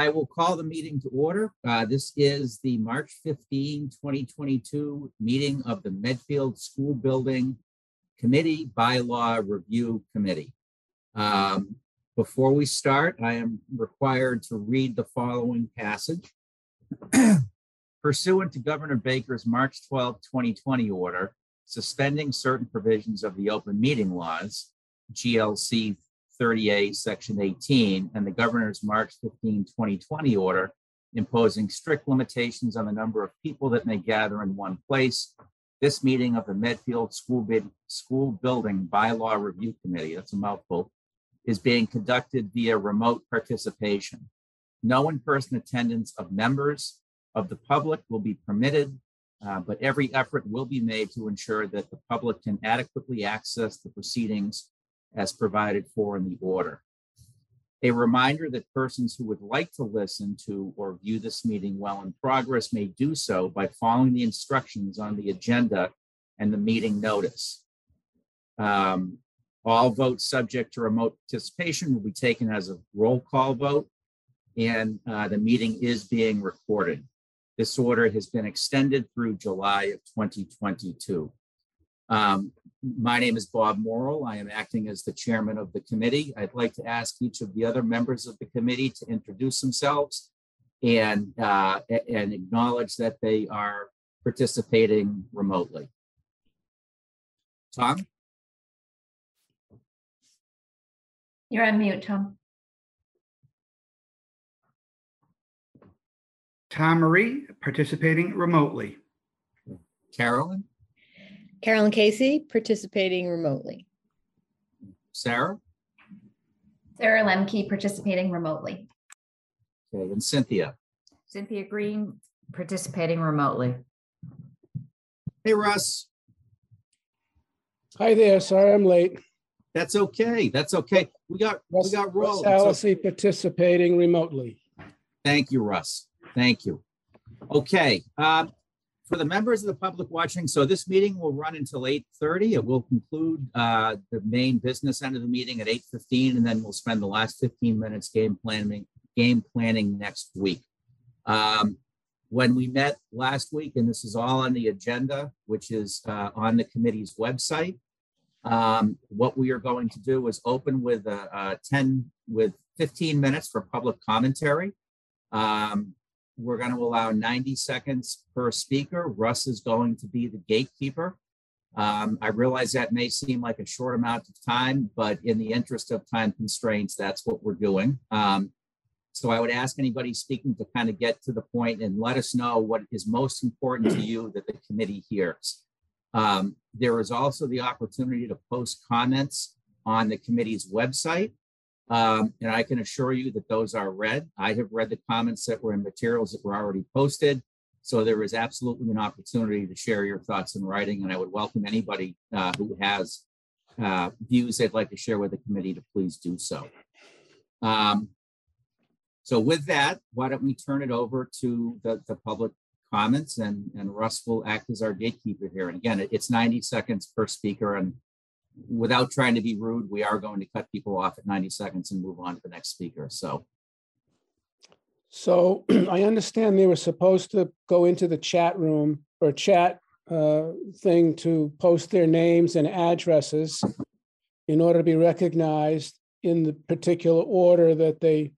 I will call the meeting to order. Uh, This is the March 15, 2022 meeting of the Medfield School Building Committee Bylaw Review Committee. Um, Before we start, I am required to read the following passage. Pursuant to Governor Baker's March 12, 2020 order suspending certain provisions of the open meeting laws, GLC 30A, Section 18, and the governor's March 15, 2020 order imposing strict limitations on the number of people that may gather in one place. This meeting of the Medfield School Bid, School Building Bylaw Review Committee, that's a mouthful, is being conducted via remote participation. No in-person attendance of members of the public will be permitted, uh, but every effort will be made to ensure that the public can adequately access the proceedings as provided for in the order. A reminder that persons who would like to listen to or view this meeting while in progress may do so by following the instructions on the agenda and the meeting notice. Um, All votes subject to remote participation will be taken as a roll call vote, and uh, the meeting is being recorded. This order has been extended through July of 2022. Um, My name is Bob Morrell. I am acting as the chairman of the committee. I'd like to ask each of the other members of the committee to introduce themselves and, uh, and acknowledge that they are participating remotely. Tom? You're on mute, Tom. Tom Marie, participating remotely. Carolyn? Carolyn Casey, participating remotely. Sarah? Sarah Lemke participating remotely. Okay, and Cynthia? Cynthia Green participating remotely. Hey, Russ? Hi there, sorry I'm late. That's okay. That's okay. We got, we Russ got Russ rolled. Okay. Participating remotely. Thank you, Russ. Thank you. Okay, um, for the members of the public watching, so this meeting will run until eight thirty. It will conclude, uh, the main business end of the meeting at eight fifteen, and then we'll spend the last fifteen minutes game planning, game planning next week. Um, when we met last week, and this is all on the agenda, which is, uh, on the committee's website. Um, what we are going to do is open with, uh, uh, ten, with fifteen minutes for public commentary. Um, we're going to allow 90 seconds per speaker. Russ is going to be the gatekeeper. Um, I realize that may seem like a short amount of time, but in the interest of time constraints, that's what we're doing. Um, so I would ask anybody speaking to kind of get to the point and let us know what is most important to you that the committee hears. Um, there is also the opportunity to post comments on the committee's website. Um, and I can assure you that those are read. I have read the comments that were in materials that were already posted. So there is absolutely an opportunity to share your thoughts in writing, and I would welcome anybody uh, who has uh, views they'd like to share with the committee to please do so. Um, so with that, why don't we turn it over to the, the public comments and, and Russ will act as our gatekeeper here. And again, it- it's 90 seconds per speaker and without trying to be rude, we are going to cut people off at 90 seconds and move on to the next speaker. So, So I understand they were supposed to go into the chat room or chat uh, thing to post their names and addresses in order to be recognized in the particular order that they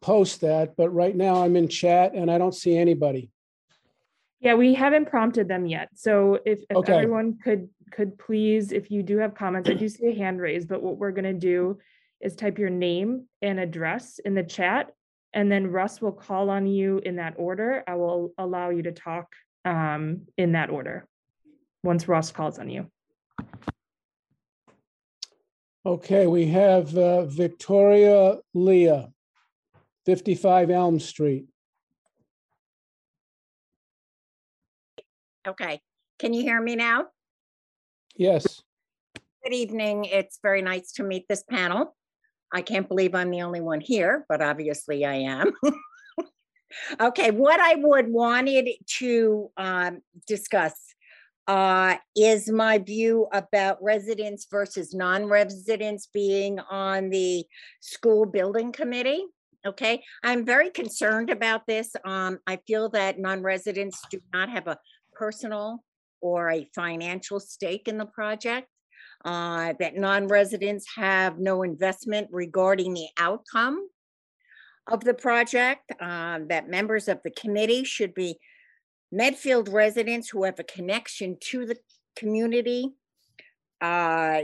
post that. But right now I'm in chat and I don't see anybody. Yeah, we haven't prompted them yet. So if, if Okay. everyone could, could please, if you do have comments, I do see a hand raised, but what we're gonna do is type your name and address in the chat. And then Russ will call on you in that order. I will allow you to talk um, in that order. Once Russ calls on you. Okay, we have uh, Victoria Leah, 55 Elm Street. Okay, can you hear me now? Yes, Good evening. It's very nice to meet this panel. I can't believe I'm the only one here, but obviously I am. Okay, what I would wanted to um, discuss uh, is my view about residents versus non-residents being on the school building committee. Okay, I'm very concerned about this. Um, I feel that non-residents do not have a personal or a financial stake in the project. Uh, that non-residents have no investment regarding the outcome of the project. Um, that members of the committee should be Medfield residents who have a connection to the community. Uh,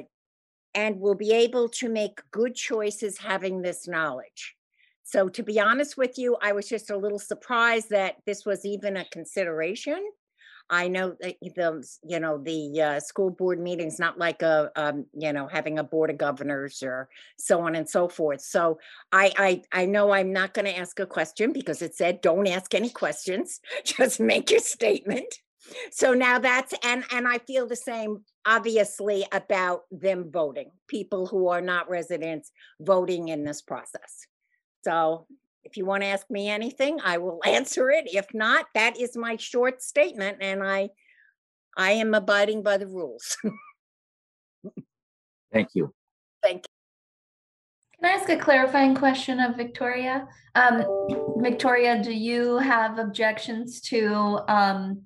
and will be able to make good choices having this knowledge. So to be honest with you, I was just a little surprised that this was even a consideration. I know that the, you know, the uh, school board meeting's not like a, um, you know, having a board of governors or so on and so forth. So I, I, I know I'm not going to ask a question because it said, don't ask any questions, just make your statement. So now that's, and, and I feel the same, obviously, about them voting, people who are not residents voting in this process. So if you want to ask me anything, I will answer it. If not, that is my short statement and I, I am abiding by the rules. Thank you. Thank you. Can I ask a clarifying question of Victoria? Um, Victoria, do you have objections to, um,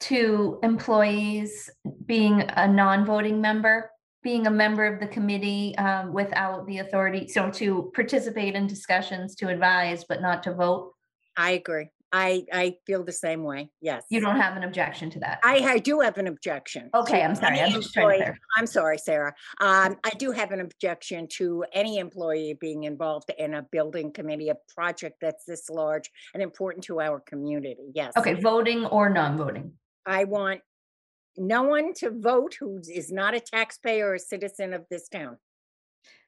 to employees being a non-voting member? Being a member of the committee, um, without the authority, so to participate in discussions, to advise, but not to vote? I agree. I, I feel the same way. Yes. You don't have an objection to that? I, I do have an objection. Okay, I'm sorry, I'm just trying to clarify. I'm sorry, Sarah. Um, I do have an objection to any employee being involved in a building committee, a project that's this large and important to our community. Yes. Okay, voting or non-voting? I want no one to vote who is not a taxpayer or a citizen of this town.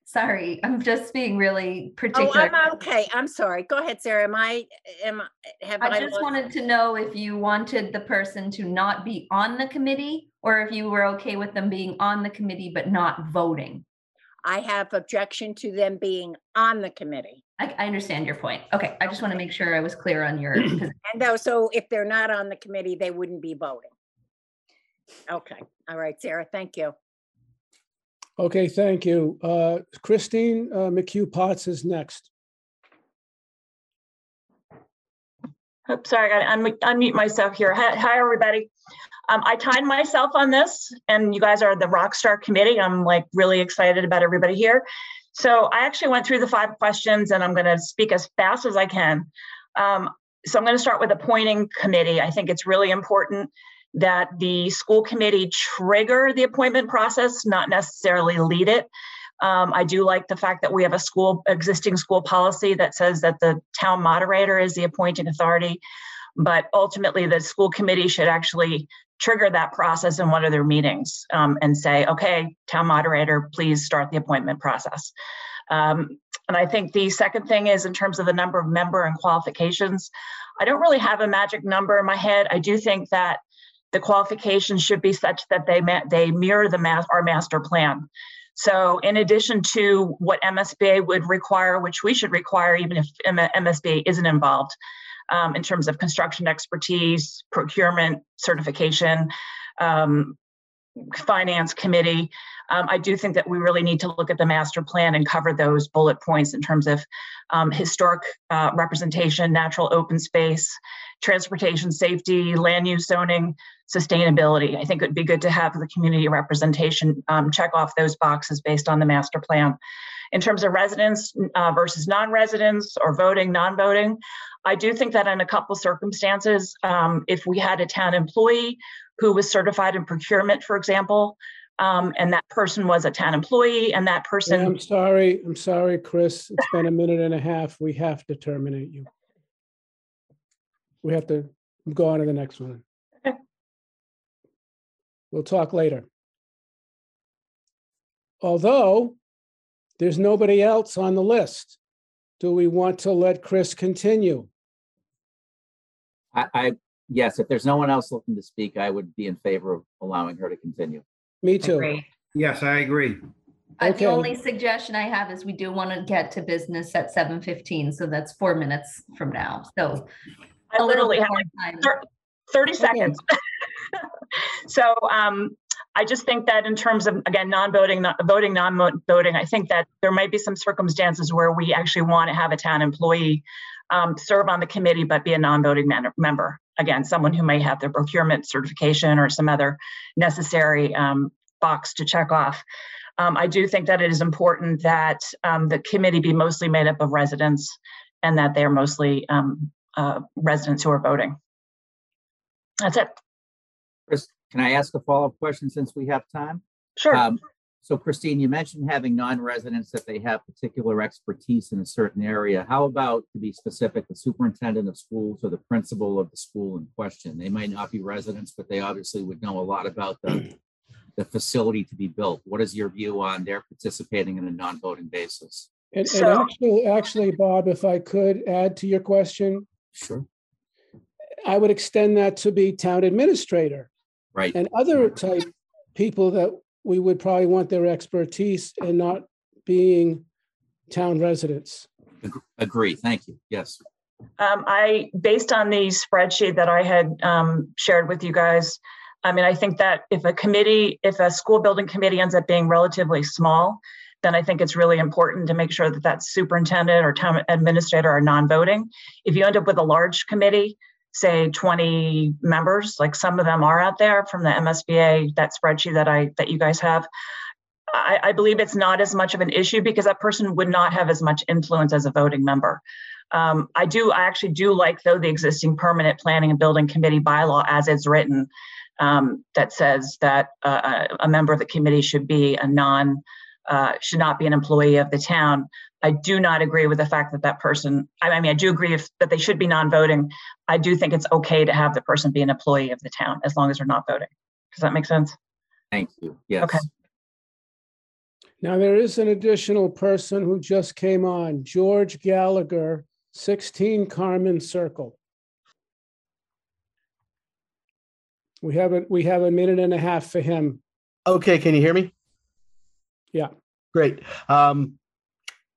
Sorry, I'm just being really particular. Oh, particular. I'm okay. I'm sorry. Go ahead, Sarah. Am I, am, have I? I just lost- wanted to know if you wanted the person to not be on the committee or if you were okay with them being on the committee but not voting. I have objection to them being on the committee. I, I understand your point. Okay, I just want to make sure I was clear on your. And though, so if they're not on the committee, they wouldn't be voting. Okay, all right, Sarah, thank you. Okay, thank you. Uh, Christine uh, McHugh Potts is next. Oops, sorry, I gotta unmute- unmute myself here. Hi, hi, everybody. Um, I timed myself on this and you guys are the Rockstar Committee. I'm like really excited about everybody here. So I actually went through the five questions and I'm gonna speak as fast as I can. Um, so I'm gonna start with appointing committee. I think it's really important that the school committee trigger the appointment process, not necessarily lead it. Um, I do like the fact that we have a school, existing school policy that says that the town moderator is the appointing authority. But ultimately, the school committee should actually trigger that process in one of their meetings um, and say, okay, town moderator, please start the appointment process. Um, and I think the second thing is in terms of the number of member and qualifications, I don't really have a magic number in my head. I do think that the qualifications should be such that they ma- they mirror the mas- our master plan. So in addition to what MSBA would require, which we should require even if MSBA isn't involved, um, in terms of construction expertise, procurement, certification, um, finance committee, um, I do think that we really need to look at the master plan and cover those bullet points in terms of um, historic uh, representation, natural open space, transportation safety, land use zoning, sustainability. I think it'd be good to have the community representation um, check off those boxes based on the master plan. In terms of residents uh, versus non-residents or voting, non-voting, I do think that in a couple circumstances, um, if we had a town employee who was certified in procurement, for example, um, and that person was a town employee and that Yeah, person I'm sorry, I'm sorry, Chris. It's been a minute and a half. We have to terminate you. We have to go on to the next one. Okay. We'll talk later. Although there's nobody else on the list. Do we want to let Chris continue? I, I, yes, if there's no one else looking to speak, I would be in favor of allowing her to continue. Me too. Agreed. Yes, I agree. Uh, Okay. The only suggestion I have is we do want to get to business at seven fifteen, so that's four minutes from now, so. I a little literally have more like time. thir- 30 Okay. seconds. so um, I just think that in terms of, again, non-voting, not voting, non-voting, I think that there might be some circumstances where we actually want to have a town employee um, serve on the committee, but be a non-voting man- member. Again, someone who may have their procurement certification or some other necessary um, box to check off. Um, I do think that it is important that um, the committee be mostly made up of residents and that they're mostly um, uh, residents who are voting. That's it. Chris, can I ask a follow-up question since we have time? Sure. So Christine, you mentioned having non-residents that they have particular expertise in a certain area. How about, to be specific, the superintendent of schools or the principal of the school in question? They might not be residents, but they obviously would know a lot about the, the facility to be built. What is your view on their participating in a non-voting basis? And, and actually, actually, Bob, if I could add to your question, Sure. I would extend that to be town administrator Right, and other type people that we would probably want their expertise and not being town residents. agree. Thank you. Yes. Um, I, based on the spreadsheet that I had um, shared with you guys, I mean, I think that if a committee, if a school building committee ends up being relatively small, then I think it's really important to make sure that that superintendent or town administrator are non-voting. If you end up with a large committee, say 20 members, like some of them are out there from the MSBA, that spreadsheet that I, that you guys have, I, I believe it's not as much of an issue because that person would not have as much influence as a voting member. Um, I do, I actually do like though the existing permanent planning and building committee bylaw as it's written um, that says that uh, a a member of the committee should be a non, uh, should not be an employee of the town. I do not agree with the fact that that person, I I mean, I do agree if, that they should be non-voting. I do think it's okay to have the person be an employee of the town as long as they're not voting. Does that make sense? Thank you. Yes. Okay. Now, there is an additional person who just came on, George Gallagher, 16 Carmen Circle. We have a, we have a minute and a half for him. Okay, can you hear me? Yeah. Great. Um,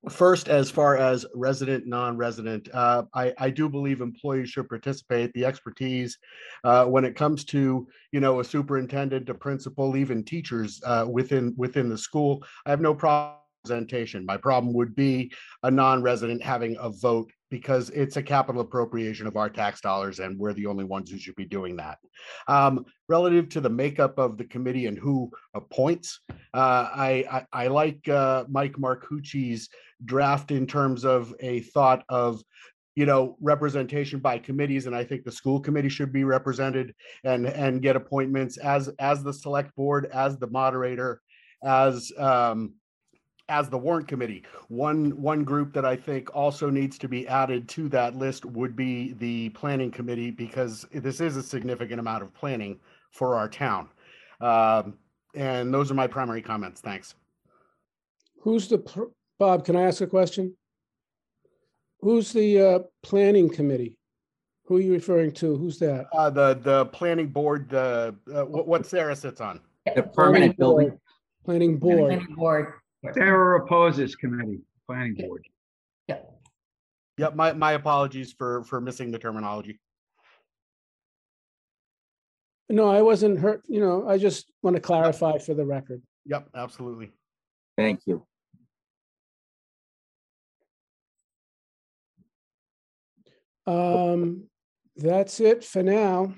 first, as far as resident, non-resident, uh, I, I do believe employees should participate, the expertise. Uh, when it comes to, you know, a superintendent, a principal, even teachers, uh, within, within the school, I have no problem. My problem would be a non-resident having a vote because it's a capital appropriation of our tax dollars and we're the only ones who should be doing that. Um, relative to the makeup of the committee and who appoints, uh, I, I, I like, uh, Mike Marcucci's draft in terms of a thought of, you know, representation by committees, and I think the school committee should be represented and, and get appointments as, as the select board, as the moderator, as, um, as the warrant committee. One, one group that I think also needs to be added to that list would be the planning committee, because this is a significant amount of planning for our town. Um, and those are my primary comments. Thanks. Who's the, pr- Bob, can I ask a question? Who's the uh, planning committee? Who are you referring to? Who's that? Uh, the, the planning board, the, uh, what, what Sarah sits on. The permanent building. Planning board. Planning board. Sarah opposes committee, planning board. Yep, my, my apologies for, for missing the terminology. No, I wasn't hurt, you know, I just want to clarify for the record. Yep, absolutely. Thank you. Um, that's it for now.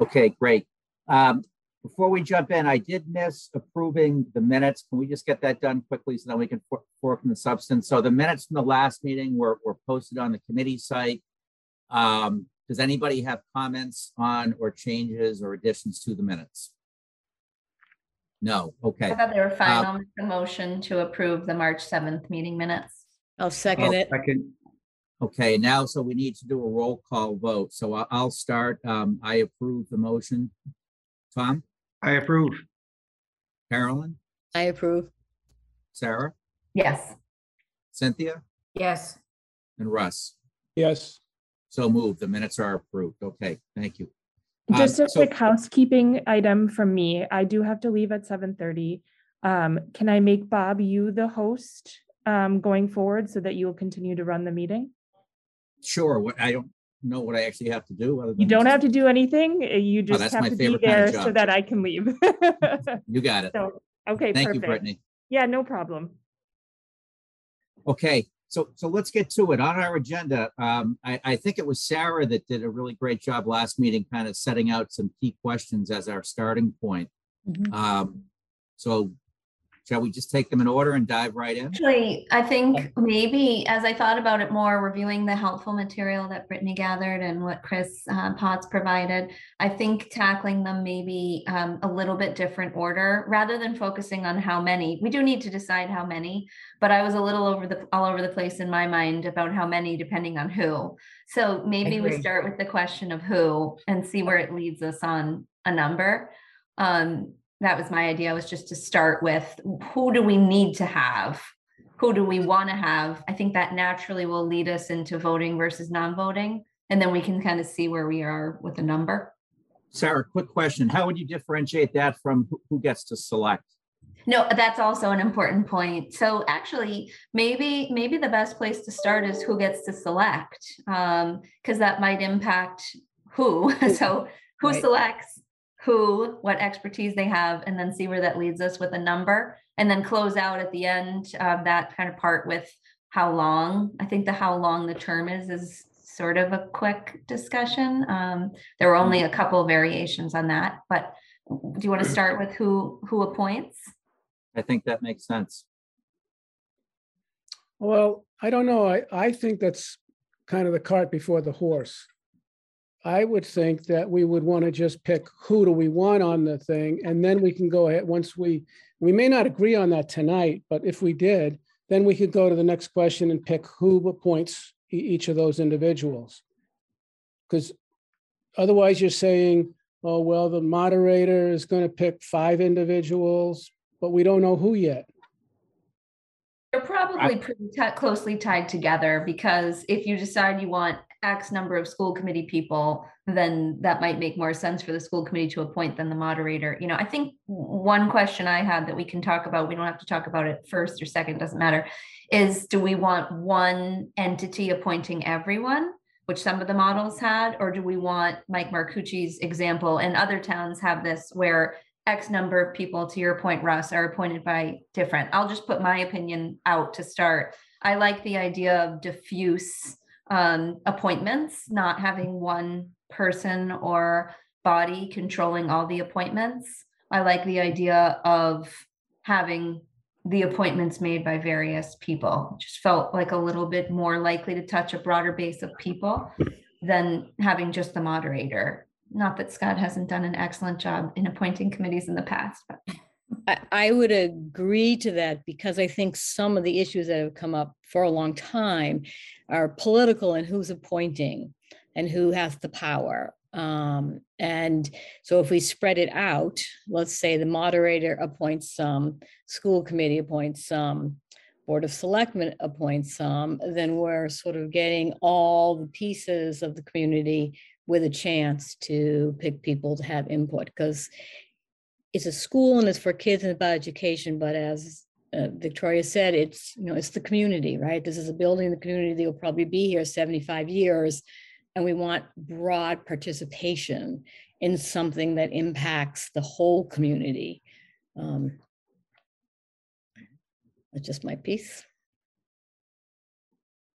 Okay, great. Um, Before we jump in, I did miss approving the minutes. Can we just get that done quickly so that we can for- fork in the substance? So the minutes from the last meeting were, were posted on the committee site. Um, Does anybody have comments on or changes or additions to the minutes? No, okay. I thought they were fine. Uh, I'll make the motion to approve the March seventh meeting minutes. I'll second it. Second, Okay, now, so we need to do a roll call vote. So I- I'll start. Um, I approve the motion. Tom, I approve. Carolyn, I approve. Sarah, Yes. Cynthia, Yes, and Russ. Yes, So moved. The minutes are approved. Okay, thank you. Um, Just a so- quick housekeeping item from me. I do have to leave at seven thirty. Um, can I make Bob you the host um, going forward so that you will continue to run the meeting? Sure, what, I don't, know what I actually have to do. other You don't have to do anything. uh, You just that's have to be favorite kind of there so that I can leave. You got it. So, okay, Thank you, perfect. Brittany. Yeah, no problem. Okay, so, so let's get to it. On our agenda, um, I, I think it was Sarah that did a really great job last meeting, kind of setting out some key questions as our starting point. Mhm. Um, so shall we just take them in order and dive right in? Actually, I think maybe as I thought about it more, reviewing the helpful material that Brittany gathered and what Chris uh, Potts provided, I think tackling them maybe um, a little bit different order rather than focusing on how many. We do need to decide how many, but I was a little over the all over the place in my mind about how many depending on who. So maybe we start with the question of who and see where it leads us on a number. Um, that was my idea was just to start with who do we need to have who do we want to have i think that naturally will lead us into voting versus non-voting and then we can kind of see where we are with the number Sarah, quick question. How would you differentiate that from who- gets to select? no that's also an important point so actually maybe maybe the best place to start is who gets to select um because that might impact who so who Right. selects who what expertise they have and then see where that leads us with a number and then close out at the end of that kind of part with how long i think the how long the term is is sort of a quick discussion um there were only a couple of variations on that but do you want to start with who who appoints I think that makes sense. Well, I don't know. I, I think that's kind of the cart before the horse. I would think that we would want to just pick who do we want on the thing, and then we can go ahead, once we, we may not agree on that tonight, but if we did, then we could go to the next question and pick who appoints each of those individuals. Because otherwise you're saying, oh, well, the moderator is going to pick five individuals, but we don't know who yet. They're probably pretty ti- closely tied together because if you decide you want X number of school committee people, then that might make more sense for the school committee to appoint than the moderator. You know, I think one question I had that we can talk about, we don't have to talk about it first or second, doesn't matter, is do we want one entity appointing everyone? Which some of the models had, or do we want Mike Marcucci's example and other towns have this where X number of people, to your point, Russ, are appointed by different. I'll just put my opinion out to start. I like the idea of diffuse um, appointments, not having one person or body controlling all the appointments. I like the idea of having the appointments made by various people. Just felt like a little bit more likely to touch a broader base of people than having just the moderator. Not that Scott hasn't done an excellent job in appointing committees in the past, but I, I would agree to that because I think some of the issues that have come up for a long time are political and who's appointing and who has the power. Um, and so if we spread it out, let's say the moderator appoints some, school committee appoints some, Board of Selectmen appoints some, then we're sort of getting all the pieces of the community with a chance to pick people to have input because it's a school and it's for kids and about education, but as uh, Victoria said, it's, you know, it's the community, right? This is a building, the community that will probably be here 75 years. And we want broad participation in something that impacts the whole community. Um, That's just my piece.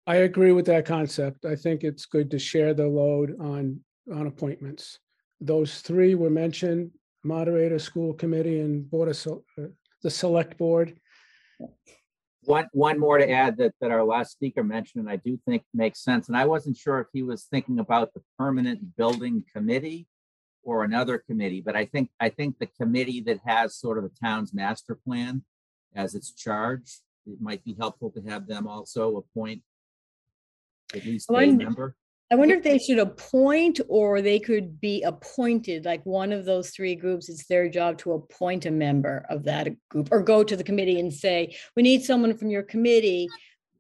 I agree with that concept. I think it's good to share the load on, on appointments. Those three were mentioned, moderator, school committee, and board of, uh, the select board. One, one more to add that, that our last speaker mentioned, and I do think makes sense, and I wasn't sure if he was thinking about the permanent building committee or another committee, but I think, I think the committee that has sort of the town's master plan as its charge, it might be helpful to have them also appoint at least a Wonder- member. I wonder if they should appoint or they could be appointed, like one of those three groups, it's their job to appoint a member of that group or go to the committee and say, we need someone from your committee.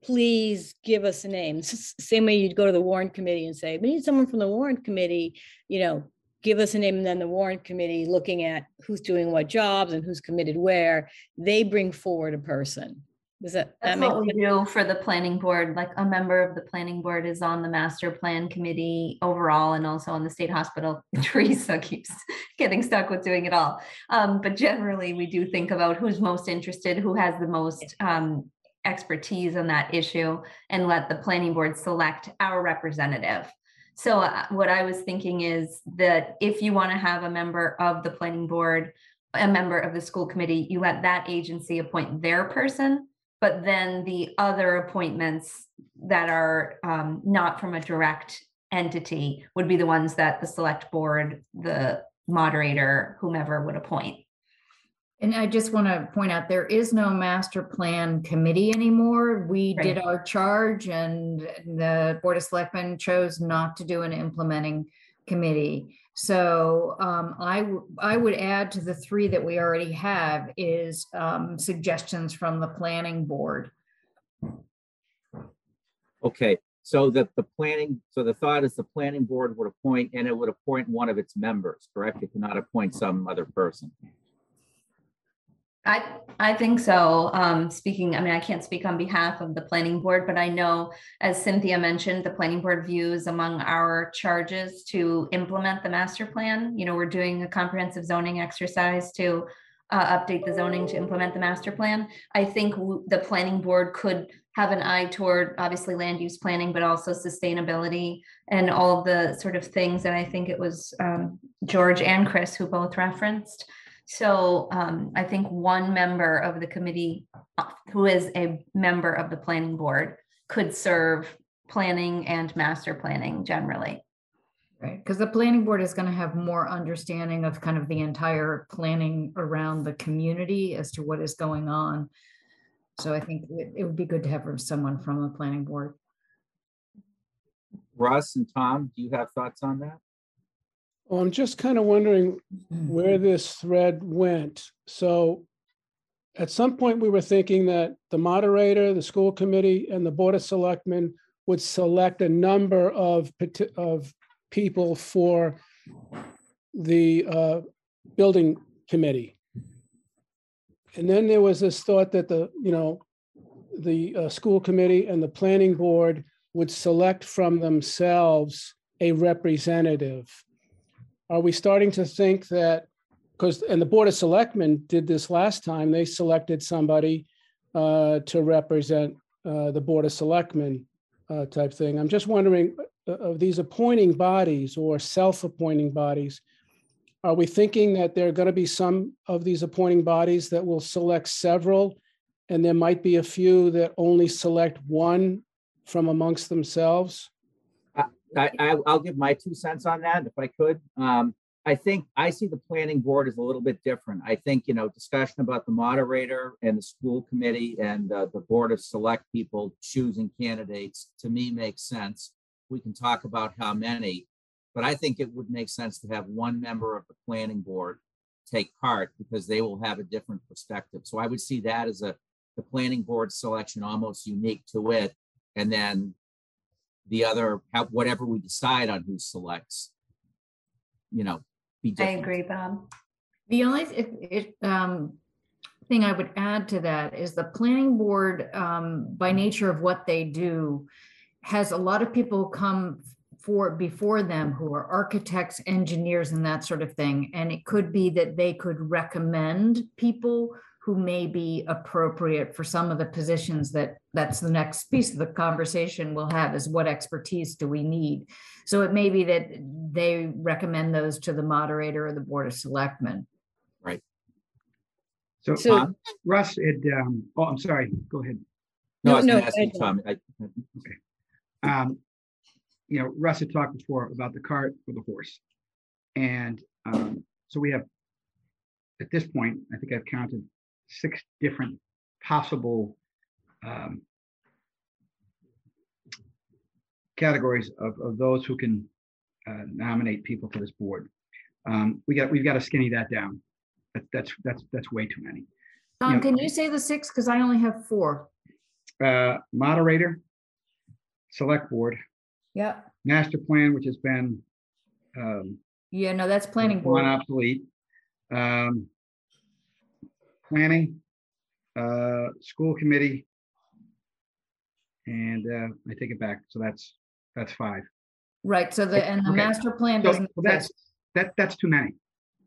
Please give us a name. Same way you'd go to the warrant committee and say, we need someone from the warrant committee, you know, give us a name. And then the warrant committee, looking at who's doing what jobs and who's committed where, they bring forward a person. Does that, that That's make what we do for the planning board, like a member of the planning board is on the master plan committee overall and also on the state hospital. Teresa keeps getting stuck with doing it all. Um, but generally, we do think about who's most interested, who has the most um expertise on that issue and let the planning board select our representative. So uh, what I was thinking is that if you want to have a member of the planning board, a member of the school committee, you let that agency appoint their person. But then the other appointments that are um, not from a direct entity would be the ones that the select board, the moderator, whomever would appoint. And I just want to point out, there is no master plan committee anymore. We did our charge and the Board of Selectmen chose not to do an implementing committee. So um, I, would add to the three that we already have is um, suggestions from the planning board. Okay, so that the planning, so the thought is the planning board would appoint, and it would appoint one of its members, correct? It cannot appoint some other person. I, I think so. Um, speaking, I mean, I can't speak on behalf of the planning board, but I know, as Cynthia mentioned, the planning board views among our charges to implement the master plan. You know, we're doing a comprehensive zoning exercise to uh, update the zoning to implement the master plan. I think the planning board could have an eye toward obviously land use planning, but also sustainability and all the sort of things that I think it was um, George and Chris who both referenced. So um, I think one member of the committee uh, who is a member of the planning board could serve planning and master planning generally. Right, because the planning board is going to have more understanding of kind of the entire planning around the community as to what is going on. So I think it it would be good to have someone from the planning board. Russ and Tom, do you have thoughts on that? Well, I'm just kind of wondering where this thread went. So at some point, we were thinking that the moderator, the school committee, and the board of selectmen would select a number of, of people for the uh, building committee. And then there was this thought that the, you know, the uh, school committee and the planning board would select from themselves a representative. Are we starting to think that, because, and the Board of Selectmen did this last time, they selected somebody uh, to represent uh, the Board of Selectmen uh, type thing. I'm just wondering, uh, of these appointing bodies or self-appointing bodies, are we thinking that there are going to be some of these appointing bodies that will select several? And there might be a few that only select one from amongst themselves? I, I, I'll give my two cents on that if I could. Um, I think I see the planning board as a little bit different. I think, you know, discussion about the moderator and the school committee and uh, the board of select people choosing candidates, to me, makes sense. We can talk about how many, but I think it would make sense to have one member of the planning board take part because they will have a different perspective. So I would see that as a, the planning board selection almost unique to it. And then the other, have whatever we decide on who selects, you know, be I agree, Bob. The only, it, it, um, thing I would add to that is the planning board, um, by nature of what they do, has a lot of people come for, before them who are architects, engineers, and that sort of thing. And it could be that they could recommend people who may be appropriate for some of the positions that, that's the next piece of the conversation we'll have is what expertise do we need? So it may be that they recommend those to the moderator or the board of selectmen. So So- Tom? Russ, it, um, oh, I'm sorry, go ahead. No, I No, was gonna no, ask you, I- Tom. I- Um, you know, Russ had talked before about the cart or the horse. And, um, so we have, at this point, I think I've counted six different possible, um, categories of, of those who can, uh, nominate people for this board. Um, we got, we've got to skinny that down. That, that's, that's, that's way too many. Tom, Yeah. can you say the six? Because I only have four. Uh, moderator, select board, Yeah. master plan, which has been, um, Yeah, no, that's planning board. obsolete. Um, Planning, uh, school committee, and uh, I take it back. So that's, that's five. Right, so the, and the Okay, master plan So doesn't. so that's, that, that's too many.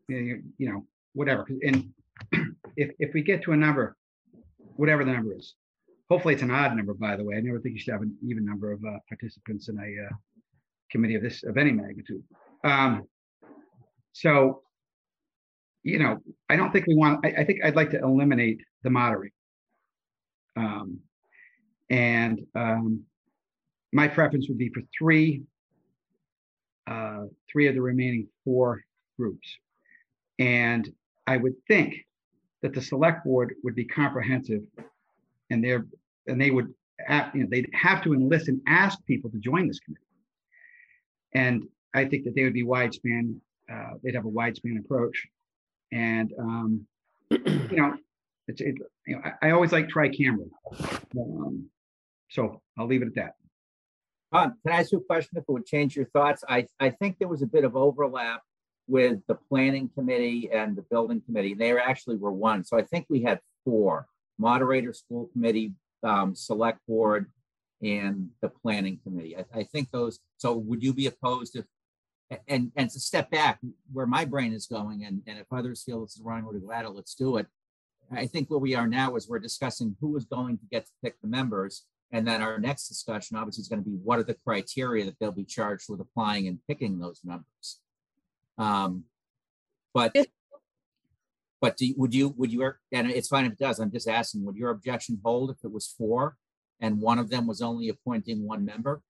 Yeah, You you know, whatever. And if, if we get to a number, whatever the number is, hopefully it's an odd number, by the way. I never think you should have an even number of uh, participants in a uh, committee of this, of any magnitude. Um, So, you know, I don't think we want, I, I think I'd like to eliminate the moderator. Um, And um, my preference would be for three uh, three of the remaining four groups. And I would think that the select board would be comprehensive and they're, and they would, a- you know, they'd have to enlist and ask people to join this committee. And I think that they would be wide span, uh, they'd have a wide span approach. And, um, you know, it's, it, you know, I, I always like tricameral. Um, So I'll leave it at that. Bob, can I ask you a question if it would change your thoughts? I, I think there was a bit of overlap with the planning committee and the building committee. They were actually were one. So I think we had four, moderator, school committee, um, select board, and the planning committee. I, I think those, so would you be opposed if, and, and to step back where my brain is going and, and if others feel this is the wrong way to go at it, let's do it. I think where we are now is we're discussing who is going to get to pick the members. And then our next discussion obviously is going to be what are the criteria that they'll be charged with applying and picking those members. Um, but but do, would you, would you, and it's fine if it does, I'm just asking, would your objection hold if it was four? And one of them was only appointing one member?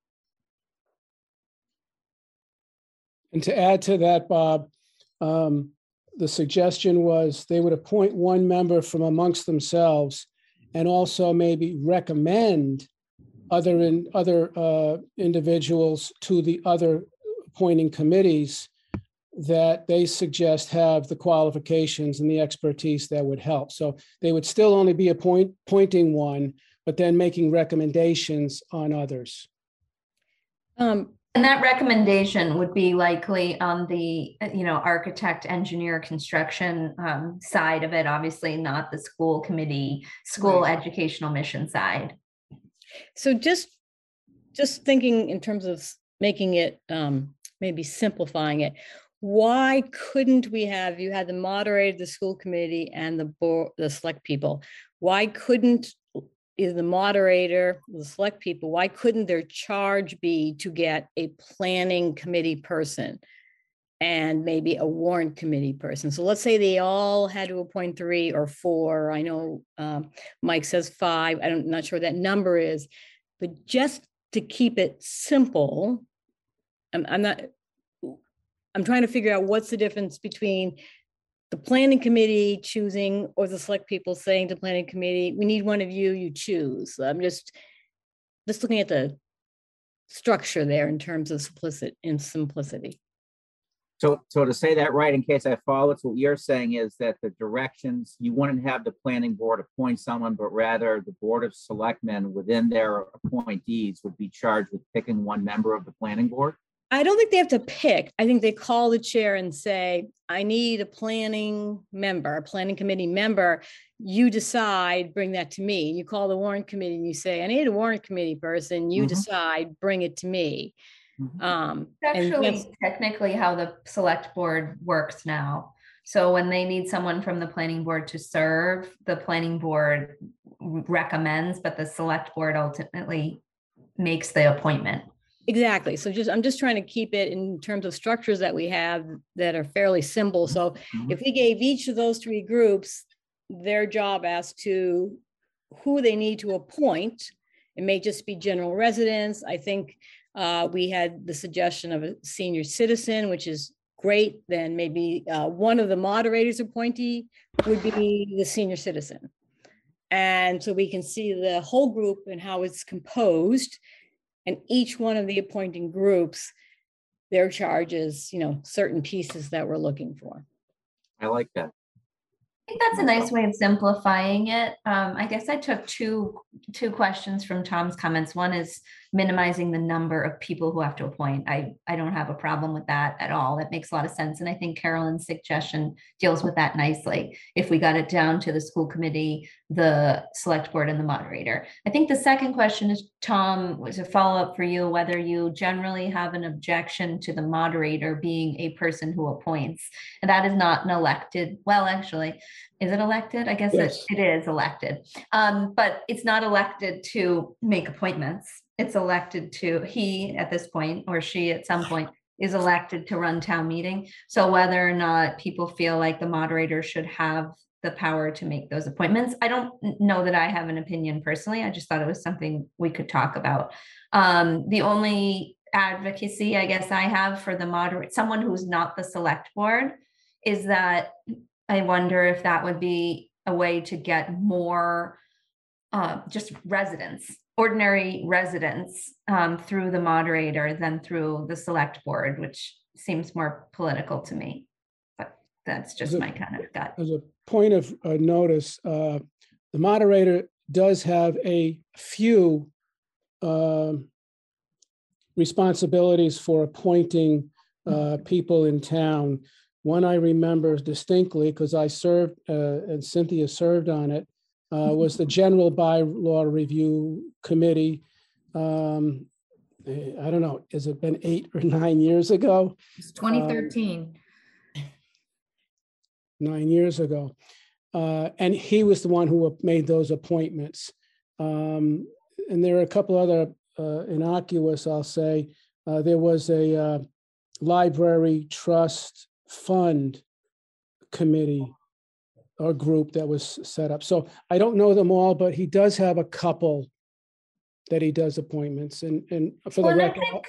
And to add to that, Bob, um, the suggestion was they would appoint one member from amongst themselves and also maybe recommend other in, other uh, individuals to the other appointing committees that they suggest have the qualifications and the expertise that would help. So they would still only be appoint, appointing one, but then making recommendations on others. Um, And that recommendation would be likely on the, you know, architect, engineer, construction um, side of it, obviously not the school committee, school educational mission side. So just, just thinking in terms of making it, um, maybe simplifying it. Why couldn't we have, you had the moderator, the school committee and the board, the select people? Why couldn't either the moderator, the select people, why couldn't their charge be to get a planning committee person? And maybe a warrant committee person. So let's say they all had to appoint three or four. I know, um, Mike says five. I don't, not sure what that number is. But just to keep it simple, I'm, I'm not, I'm trying to figure out what's the difference between the planning committee choosing or the select people saying to planning committee, we need one of you, you choose. I'm just, just looking at the structure there in terms of simplicity, in simplicity. So, so to say that right, in case I follow, it's what you're saying is that the directions, you wouldn't have the planning board appoint someone, but rather the board of selectmen within their appointees would be charged with picking one member of the planning board? I don't think they have to pick. I think they call the chair and say, I need a planning member, a planning committee member. You decide, bring that to me. You call the warrant committee and you say, I need a warrant committee person. You Mhm. decide, bring it to me. Mhm. Um, It's that's- Actually, technically how the select board works now. So when they need someone from the planning board to serve, the planning board recommends, but the select board ultimately makes the appointment. Exactly. So just, I'm just trying to keep it in terms of structures that we have that are fairly simple. So Mhm. if we gave each of those three groups their job as to who they need to appoint, it may just be general residents. I think uh, we had the suggestion of a senior citizen, which is great. Then maybe uh, one of the moderators appointee would be the senior citizen. And so we can see the whole group and how it's composed. And each one of the appointing groups, their charges, you know, certain pieces that we're looking for. I like that. I think that's a nice way of simplifying it. Um, I guess I took two, two questions from Tom's comments. One is minimizing the number of people who have to appoint. I, I don't have a problem with that at all. That makes a lot of sense. And I think Carolyn's suggestion deals with that nicely. If we got it down to the school committee, the select board and the moderator. I think the second question is, Tom, was a follow-up for you, whether you generally have an objection to the moderator being a person who appoints. And that is not an elected, well, actually, is it elected? I guess it it is elected. Um, but it's not elected to make appointments. It's elected to, he at this point, or she at some point, is elected to run town meeting. So whether or not people feel like the moderator should have the power to make those appointments, I don't know that I have an opinion personally. I just thought it was something we could talk about. Um, the only advocacy I guess I have for the moderate, someone who's not the select board, is that I wonder if that would be a way to get more uh, just residents, ordinary residents um, through the moderator than through the select board, which seems more political to me. But that's just it- my kind of gut. As a point of uh, notice, uh, the moderator does have a few um, responsibilities for appointing uh, people in town. One I remember distinctly because I served uh, and Cynthia served on it, uh, was the General Bylaw Review Committee. Um, I don't know, has it been eight or nine years ago? It's 2013. nine years ago. Uh, And he was the one who made those appointments. Um, And there are a couple other uh, innocuous, I'll say. Uh, There was a uh, library trust fund committee or group that was set up. So I don't know them all, but he does have a couple that he does appointments and, and for the Well, I record, think-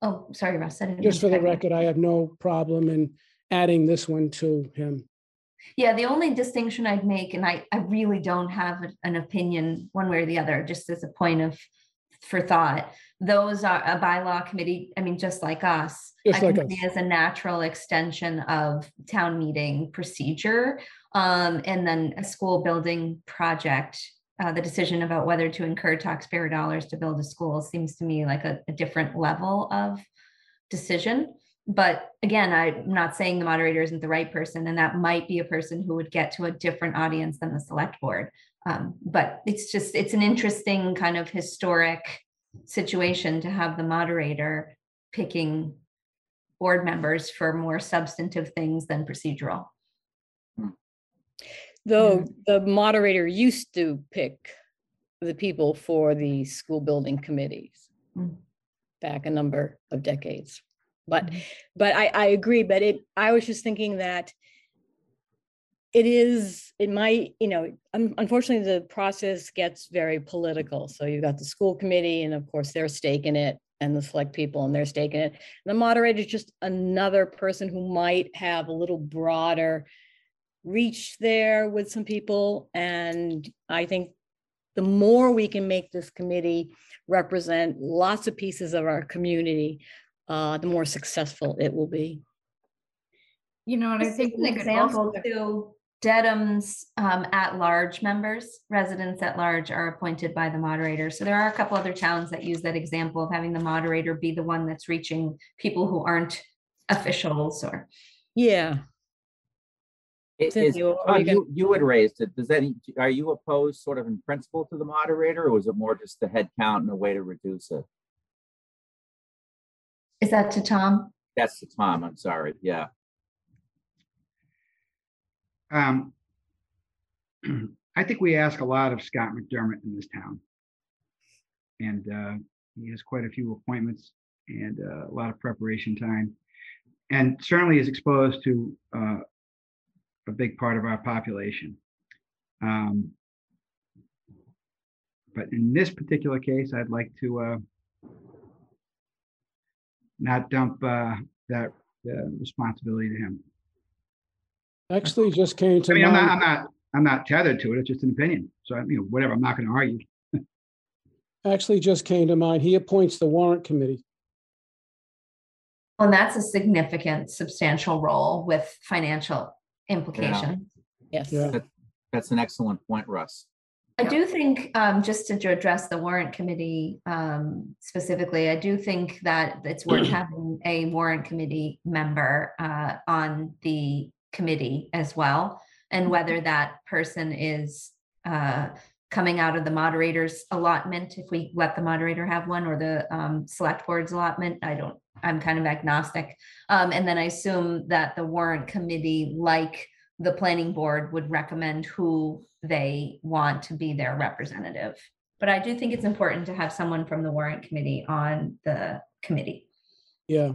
Oh, sorry, Russ. Just for the record, I have no problem in adding this one to him. Yeah, the only distinction I'd make, and I, I really don't have an opinion one way or the other, just as a point of, for thought. Those are a bylaw committee, I mean, just like us. Just like us. As a natural extension of town meeting procedure. Um, and then a school building project, uh, the decision about whether to incur taxpayer dollars to build a school seems to me like a, a different level of decision. But again, I'm not saying the moderator isn't the right person, and that might be a person who would get to a different audience than the select board. Um, but it's just, it's an interesting kind of historic situation to have the moderator picking board members for more substantive things than procedural. Though the moderator used to pick the people for the school building committees Mm. back a number of decades. But, but I, I agree, but it, I was just thinking that it is, it might, you know, un- unfortunately, the process gets very political. So you've got the school committee and of course their stake in it and the select people and their stake in it. And the moderator is just another person who might have a little broader reach there with some people. And I think the more we can make this committee represent lots of pieces of our community, uh, the more successful it will be. You know, and I Just think an example also- too, Dedham's um, at-large members, residents at large are appointed by the moderator. So there are a couple other towns that use that example of having the moderator be the one that's reaching people who aren't officials or. Yeah, Is- Cynthia, what were Todd, you gonna- you, you had raised it. Does that, are you opposed sort of in principle to the moderator or was it more just the head count and a way to reduce it? Is that to Tom? That's to Tom, I'm sorry. Yeah. Um, I think we ask a lot of Scott McDermott in this town. And uh, he has quite a few appointments and uh, a lot of preparation time. And certainly is exposed to uh, a big part of our population. Um, But in this particular case, I'd like to uh, not dump uh, that uh, responsibility to him. Actually, just came to I mean, I'm not. I'm not, I'm not tethered to it. It's just an opinion. So, you know, whatever, I'm not going to argue. actually just came to mind. He appoints the warrant committee. Well, And that's a significant, substantial role with financial implication. yes. Yeah. That's an excellent point, Russ. I do think, um, just to address the warrant committee, um, specifically, I do think that it's worth having a warrant committee member, uh, on the committee as well. And whether that person is, uh, coming out of the moderator's allotment, if we let the moderator have one, or the, um, select board's allotment, I don't, I'm kind of agnostic. Um, and then I assume that the warrant committee, like the planning board would recommend who they want to be their representative. But I do think it's important to have someone from the warrant committee on the committee. Yeah,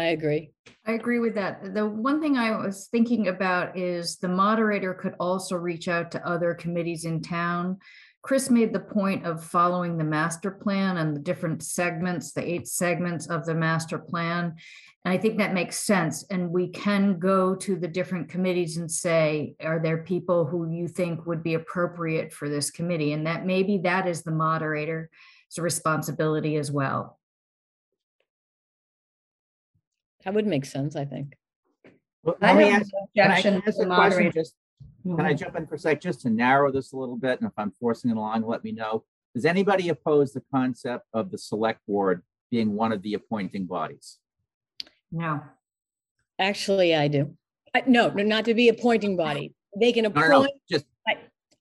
I agree. I agree with that. The one thing I was thinking about is the moderator could also reach out to other committees in town. Chris made the point of following the master plan and the different segments, the eight segments of the master plan. And I think that makes sense. And we can go to the different committees and say, are there people who you think would be appropriate for this committee? And that maybe that is the moderator's responsibility as well. That would make sense, I think. Well, I Let me have ask, no can I objection ask to a the question moderator. just, can I jump in for a sec, just to narrow this a little bit, and if I'm forcing it along, let me know. Does anybody oppose the concept of the select board being one of the appointing bodies? No. Actually, I do. I- No, no, not to be a appointing body. They can No, no, no, appoint, just,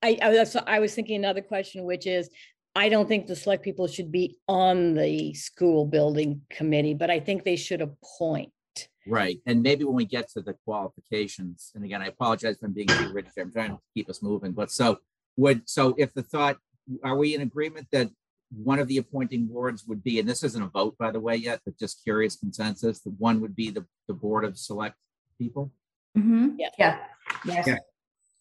I, I was, I was thinking another question, which is, I don't think the select people should be on the school building committee, but I think they should appoint. right, and maybe when we get to the qualifications, and again, I apologize for being too rich, I'm trying to keep us moving, but so would, so if the thought, are we in agreement that one of the appointing boards would be, and this isn't a vote, by the way, yet, but just curious consensus, the one would be the, the Board of Select People? Mhm. Yeah, yes. Yeah.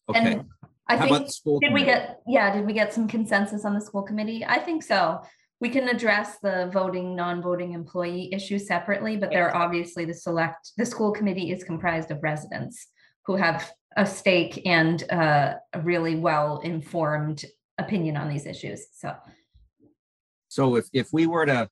Okay, And I how about think, the school? did we get, yeah, did we get some consensus on the school committee? I think so. We can address the voting, non-voting employee issue separately, but there are obviously the select, the school committee is comprised of residents who have a stake and uh, a really well-informed opinion on these issues, so. So if, if we were to,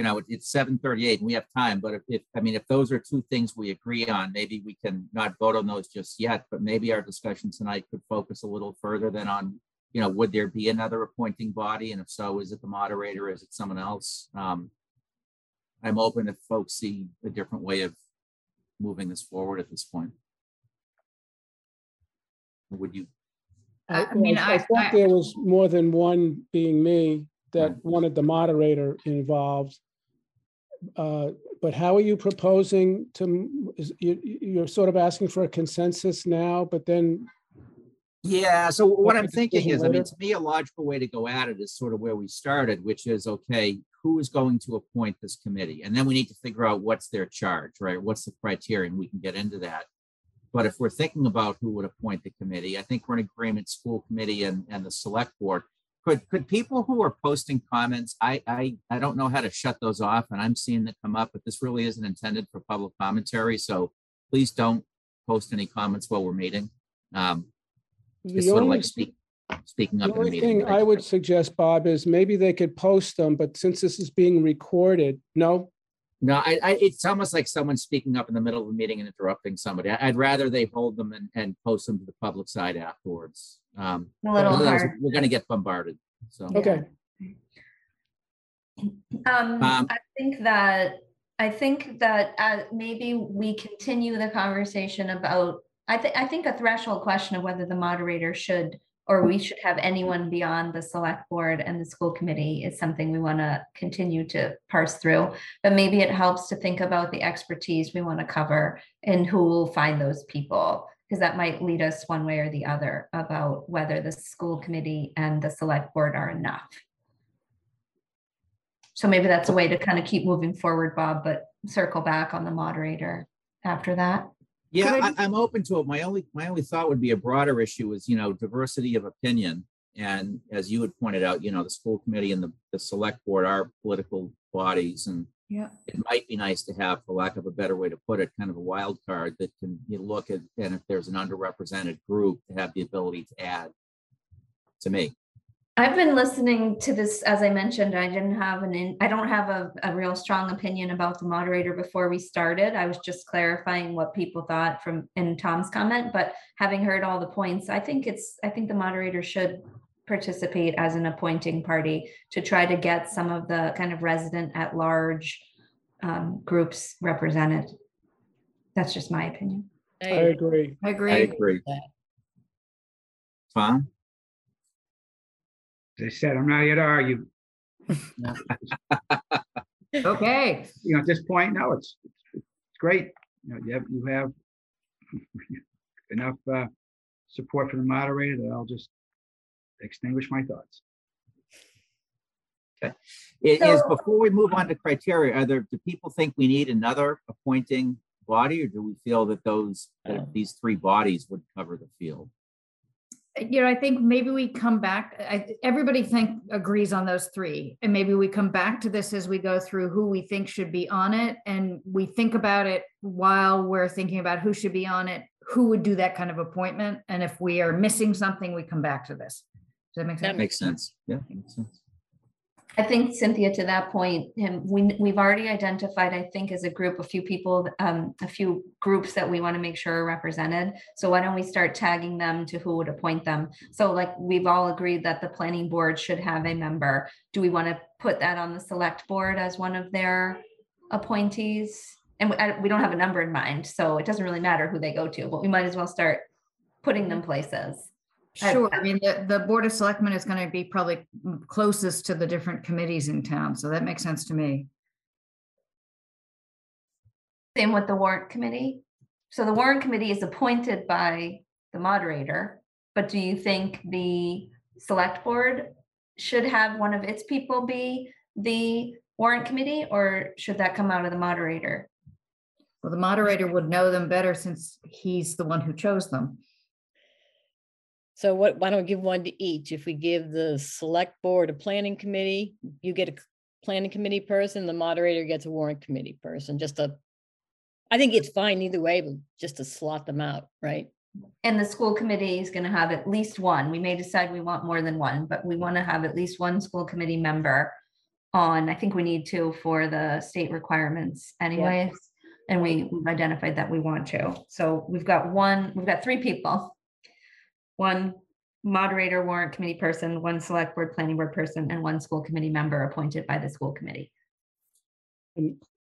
you know, it's seven thirty-eight and we have time, but if- if, I mean, if those are two things we agree on, maybe we can not vote on those just yet, but maybe our discussion tonight could focus a little further than on, you know, would there be another appointing body? And if so, is it the moderator? Is it someone else? Um, I'm open if folks see a different way of moving this forward at this point. Would you, I- I mean, I- thought I- there was more than one, being me, that wanted the moderator involved. Uh, But how are you proposing to, is, you, you're sort of asking for a consensus now, but then, Yeah, so what I'm thinking is, I mean, to me, a logical way to go at it is sort of where we started, which is, okay, who is going to appoint this committee? And then we need to figure out what's their charge, right? What's the criteria? And we can get into that. But if we're thinking about who would appoint the committee, I think we're in agreement, school committee and, and the select board. Could, could people who are posting comments, I, I, I don't know how to shut those off and I'm seeing that come up, but this really isn't intended for public commentary. So please don't post any comments while we're meeting. Um, it's the sort of like speak, speaking the up in a only meeting. thing I would suggest, Bob, is maybe they could post them, but since this is being recorded, no? No, I, I, it's almost like someone speaking up in the middle of a meeting and interrupting somebody. I- I'd rather they hold them and, and post them to the public side afterwards. Um, A little otherwise hard. We're gonna get bombarded, so. Okay, Um, Um, I think that, I think that, uh, maybe we continue the conversation about, I think, I think a threshold question of whether the moderator should, or we should have anyone beyond the select board and the school committee is something we want to continue to parse through. But maybe it helps to think about the expertise we want to cover and who will find those people. Because that might lead us one way or the other about whether the school committee and the select board are enough. So maybe that's a way to kind of keep moving forward, Bob, but circle back on the moderator after that. Yeah, I I'm open to it. My only, my only thought would be a broader issue is, you know, diversity of opinion. And as you had pointed out, you know, the school committee and the, the select board are political bodies and Yeah. it might be nice to have, for lack of a better way to put it, kind of a wild card that can, you look at, and if there's an underrepresented group, to have the ability to add to me. I've been listening to this, as I mentioned, I didn't have an, in- I don't have a, a real strong opinion about the moderator before we started. I was just clarifying what people thought from, in Tom's comment, but having heard all the points, I think it's, I think the moderator should participate as an appointing party to try to get some of the kind of resident at large um, groups represented. That's just my opinion. I agree. I- agree. I I agree. agree. Tom? As I said, I'm not here to argue. Okay, You know, at this point, no, it's, it's it's great. You know, you have, you have enough uh, support from the moderator that I'll just extinguish my thoughts. Okay. It is, So- before we move on to criteria, are there, do people think we need another appointing body? Or do we feel that those, that Oh. these three bodies would cover the field? You know, I think maybe we come back, I, everybody think, agrees on those three. And maybe we come back to this as we go through who we think should be on it. And we think about it while we're thinking about who should be on it, who would do that kind of appointment. And if we are missing something, we come back to this. Does that make sense? That? Makes sense. Yeah, makes sense. I think Cynthia, to that point, him, we, we've already identified, I think, as a group, a few people, um, a few groups that we want to make sure are represented. So why don't we start tagging them to who would appoint them? So like, we've all agreed that the planning board should have a member. Do we want to put that on the select board as one of their appointees? And we, I- we don't have a number in mind, so it doesn't really matter who they go to, but we might as well start putting them places. I- Sure. I mean, the, the Board of Selectmen is going to be probably closest to the different committees in town. So that makes sense to me. Same with the warrant committee. So the warrant committee is appointed by the moderator, but do you think the select board should have one of its people be the warrant committee, or should that come out of the moderator? Well, the moderator would know them better since he's the one who chose them. So what, why don't we give one to each? If we give the select board a planning committee, you get a planning committee person, the moderator gets a warrant committee person, just a. I think it's fine either way, but just to slot them out, right? And the school committee is gonna have at least one. We may decide we want more than one, but we want to have at least one school committee member on, I think we need to for the state requirements anyways. And we, we've identified that we want to. So we've got one, we've got three people. One moderator warrant committee person, one select board planning board person, and one school committee member appointed by the school committee.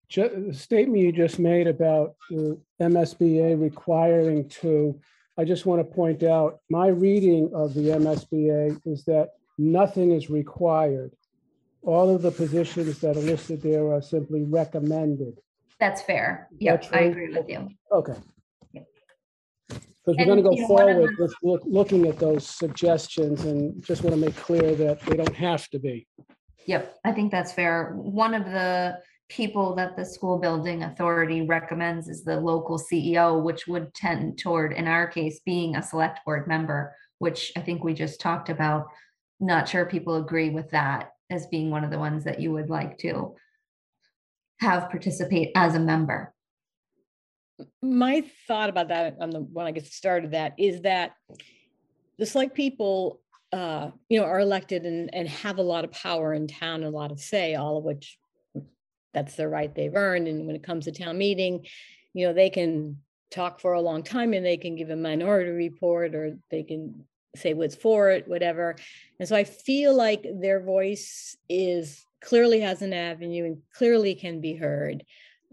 Ju- the statement you just made about the MSBA requiring two, I just want to point out, my reading of the MSBA is that nothing is required. All of the positions that are listed there are simply recommended. That's fair. Yep, That's I right. agree with you. Okay. Because we're going to go forward with look- looking at those suggestions and just want to make clear that they don't have to be. Yep, I think that's fair. One of the people that the school building authority recommends is the local CEO, which would tend toward, in our case, being a select board member, which I think we just talked about. Not sure people agree with that as being one of the ones that you would like to have participate as a member. My thought about that on the, when I get started that is that the select people, uh, you know, are elected and, and have a lot of power in town, and a lot of say, all of which that's their right they've earned. And when it comes to town meeting, you know, they can talk for a long time and they can give a minority report or they can say what's for it, whatever. And so I feel like their voice is clearly has an avenue and clearly can be heard.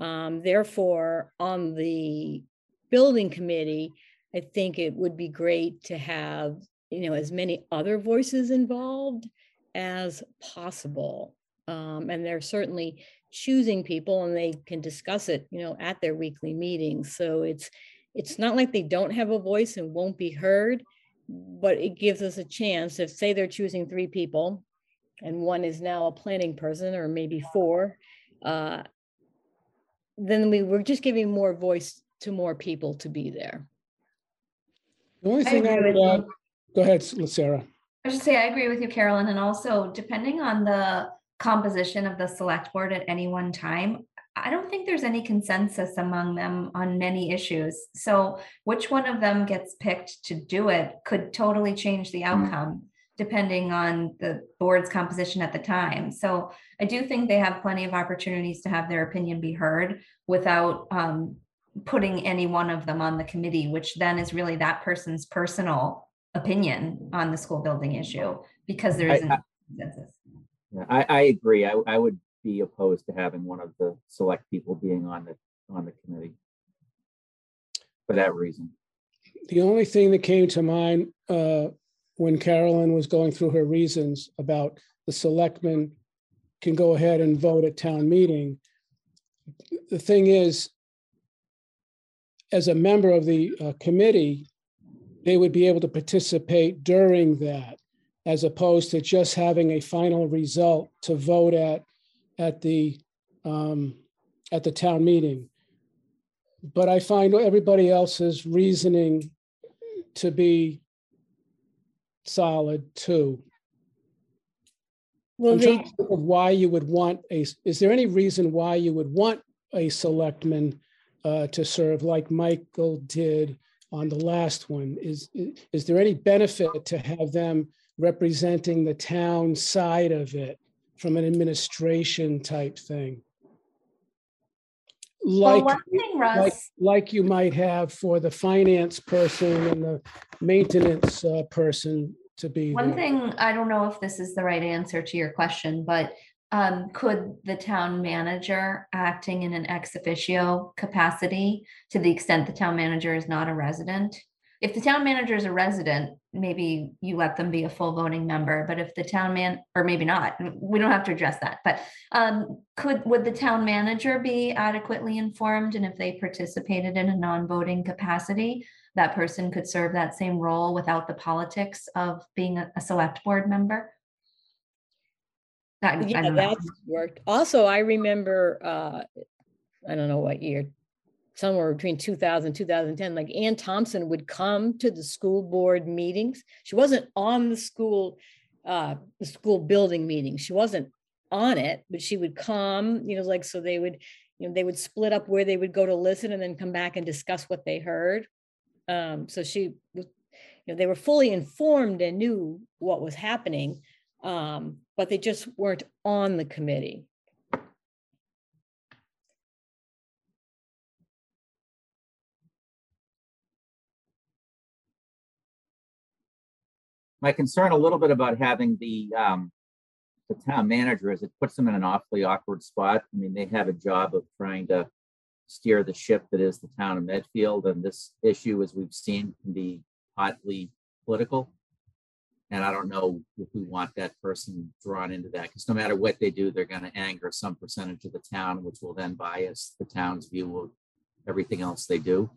Um, therefore, on the building committee, I think it would be great to have, you know, as many other voices involved as possible. Um, and they're certainly choosing people and they can discuss it, you know, at their weekly meetings. So it's it's not like they don't have a voice and won't be heard, but it gives us a chance if say they're choosing three people and one is now a planning person or maybe four, uh, then we we're just giving more voice to more people to be there. The only thing I agree would add, go ahead, Sarah. I should say I agree with you, Carolyn, and also depending on the composition of the select board at any one time, I don't think there's any consensus among them on many issues. So which one of them gets picked to do it could totally change the mm-hmm. outcome depending on the board's composition at the time. So I do think they have plenty of opportunities to have their opinion be heard without um, putting any one of them on the committee, which then is really that person's personal opinion on the school building issue. because there I- isn't I- consensus. I, I agree. I, I would be opposed to having one of the select people being on the, on the committee. For that reason. The only thing that came to mind uh, when Carolyn was going through her reasons about the selectmen can go ahead and vote at town meeting. The thing is, as a member of the uh, committee, they would be able to participate during that as opposed to just having a final result to vote at, at the, um, at the town meeting. But I find everybody else's reasoning to be solid too. Well, I'm they, trying of why you would want a, is there any reason why you would want a selectman uh, to serve like Michael did on the last one? Is is there any benefit to have them representing the town side of it from an administration type thing? Well, Like, one thing, like, like you might have for the finance person and the maintenance uh, person to be one there. thing, I don't know if this is the right answer to your question, but um, could the town manager acting in an ex officio capacity to the extent the town manager is not a resident? If the town manager is a resident, maybe you let them be a full voting member, but if the town man, or maybe not, we don't have to address that, but um, could, would the town manager be adequately informed? And if they participated in a non-voting capacity, that person could serve that same role without the politics of being a, a select board member? That, yeah, that's worked. Also, I remember, uh, I don't know what year, somewhere between 2000, 2010, like Ann Thompson would come to the school board meetings. She wasn't on the school, uh, the school building meeting. She wasn't on it, but she would come, you know, like, so they would, you know, they would split up where they would go to listen and then come back and discuss what they heard. Um, so she was, you know, they were fully informed and knew what was happening. Um, but they just weren't on the committee. My concern a little bit about having the, um, the town manager is it puts them in an awfully awkward spot. I mean, they have a job of trying to steer the ship that is the town of Medfield, and this issue, as we've seen, can be hotly political. And I don't know if we want that person drawn into that, because no matter what they do, they're gonna anger some percentage of the town, which will then bias the town's view of everything else they do.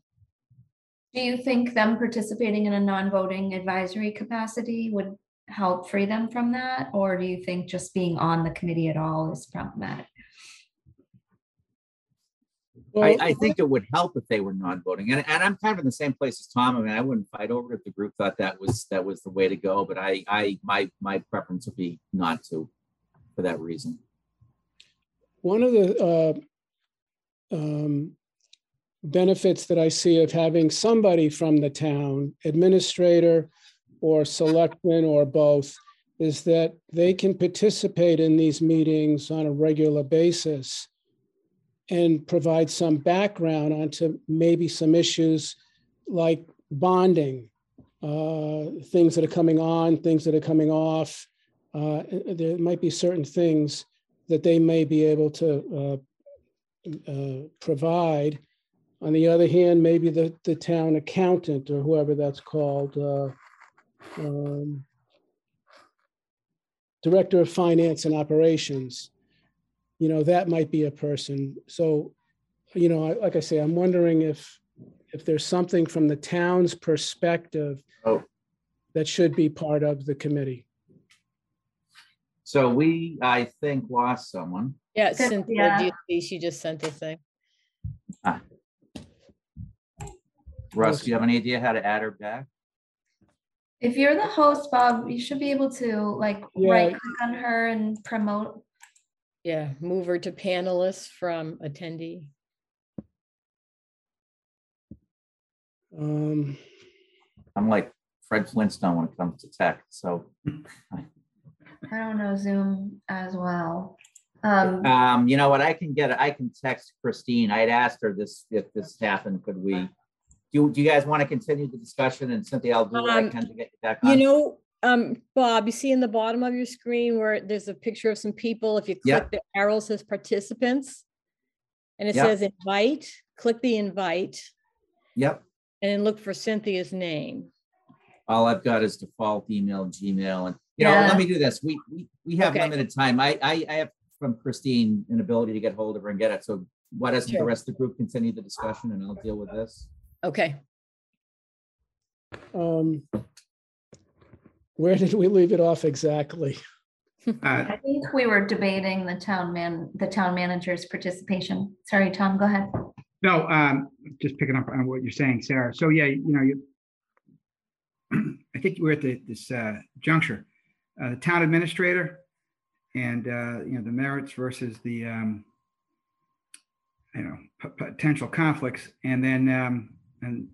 Do you think them participating in a non-voting advisory capacity would help free them from that? Or do you think just being on the committee at all is problematic? I, I think it would help if they were non-voting, and, and I'm kind of in the same place as Tom. I mean, I wouldn't fight over it if the group thought that was, that was the way to go, but I, I, my, my preference would be not to, for that reason. One of the uh, um, benefits that I see of having somebody from the town, administrator or selectman or both, is that they can participate in these meetings on a regular basis and provide some background onto maybe some issues like bonding, uh, things that are coming on, things that are coming off. Uh, There might be certain things that they may be able to uh, uh, provide. On the other hand, maybe the, the town accountant or whoever that's called, uh, um, Director of Finance and Operations, you know, that might be a person. So, you know, I- like I say, I'm wondering if, if there's something from the town's perspective Oh. that should be part of the committee. So we, I think, lost someone. Yeah, Cynthia, yeah. she just sent a thing. Russ, do you have any idea how to add her back? If you're the host, Bob, you should be able to like Yeah. right click on her and promote. Yeah, move her to panelists from attendee. Um, I'm like Fred Flintstone when it comes to tech, so. I don't know Zoom as well. Um, Um, you know what, I can get, I can text Christine. I'd asked her this, if this happened, could we? Do, do you guys want to continue the discussion and Cynthia, I'll do what I Um, can to get you back on. You know, Um, Bob, you see in the bottom of your screen where there's a picture of some people, if you Yep. click the arrow says participants. And it Yep. says invite, click the invite Yep. and then look for Cynthia's name. All I've got is default email, Gmail, and, you know, let me do this. We, we, we have Okay. limited time. I, I, I have from Christine an ability to get hold of her and get it. So why doesn't the rest of the group continue the discussion and I'll deal with this? Okay, Um, Where did we leave it off exactly? Uh, I think we were debating the town man, the town manager's participation. Sorry, Tom, go ahead. No, um, just picking up on what you're saying, Sarah. So yeah, you know, you. I think we're at the, this, uh, juncture, uh, the town administrator and, uh, you know, the merits versus the, um, you know, p- potential conflicts. And then, um, and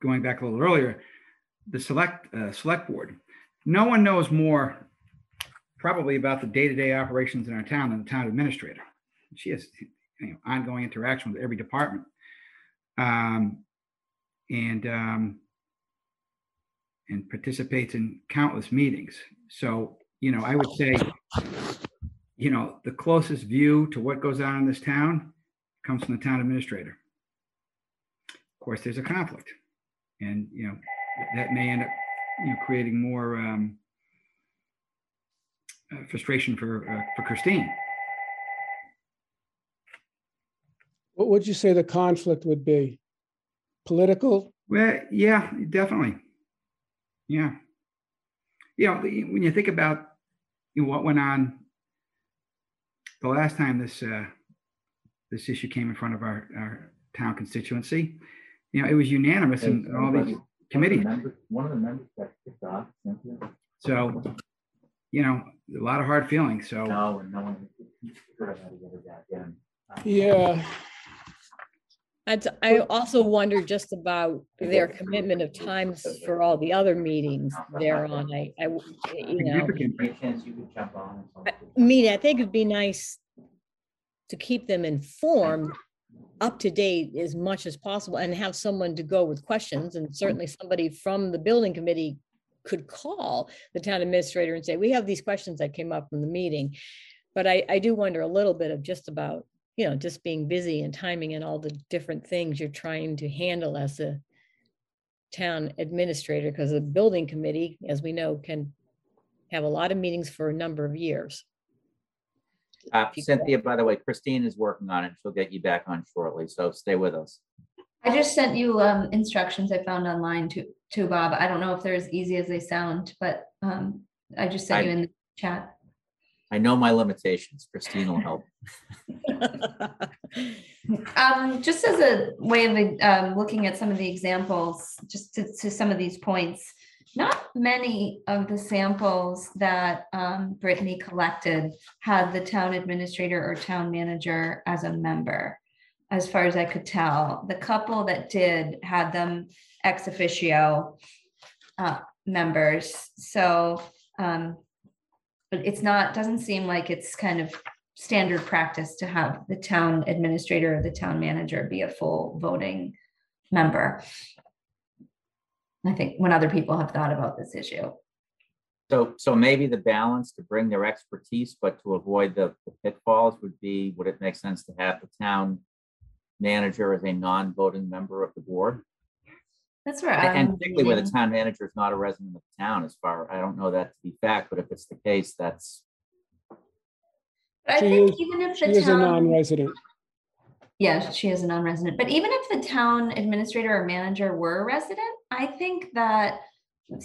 going back a little earlier, the select, uh, select board. No one knows more probably about the day-to-day operations in our town than the town administrator. She has you know, ongoing interaction with every department. Um, and, um, and participates in countless meetings. So, you know, I would say, you know, the closest view to what goes on in this town comes from the town administrator. Of course, there's a conflict and, you know, that may end up, you know, creating more, um, uh, frustration for, uh, for Christine. What would you say the conflict would be? Political? Well, yeah, definitely. Yeah. You know, when you think about you know, what went on the last time this uh, this issue came in front of our, our town constituency, you know, it was unanimous in all these committees. One of the members got kicked off. So, you know, a lot of hard feelings. So, No, and no one. figured how to get her back in. Yeah, I'd- I also wonder just about their commitment of times for all the other meetings they're on. I, you know. significant. Any chance you could jump on? I mean, I think it'd be nice to keep them informed, up to date as much as possible and have someone to go with questions. And mm-hmm. certainly somebody from the building committee could call the town administrator and say, we have these questions that came up from the meeting. But I, I do wonder a little bit of just about, you know, just being busy and timing and all the different things you're trying to handle as a town administrator, because the building committee, as we know, can have a lot of meetings for a number of years. Uh, Cynthia, by the way, Christine is working on it. She'll get you back on shortly, so stay with us. I just sent you um instructions I found online to to Bob. I don't know if they're as easy as they sound, but um I just sent I- you in the chat. I know my limitations. Christine will help. Um, just as a way of um looking at some of the examples, just to to some of these points. Not many of the samples that um Brittany collected had the town administrator or town manager as a member. As far as I could tell, the couple that did had them ex officio uh members, so um. But it's not, doesn't seem like it's kind of standard practice to have the town administrator or the town manager be a full voting member. I think when other people have thought about this issue. So, so maybe the balance to bring their expertise, but to avoid the the pitfalls would be, would it make sense to have the town manager as a non-voting member of the board? That's where And and I'm particularly where the town manager is not a resident of the town as far, I don't know that to be fact, but if it's the case, that's, But I She think is- even if she the is a town, non-resident. Yeah, she is a non-resident, but even if the town administrator or manager were a resident, I think that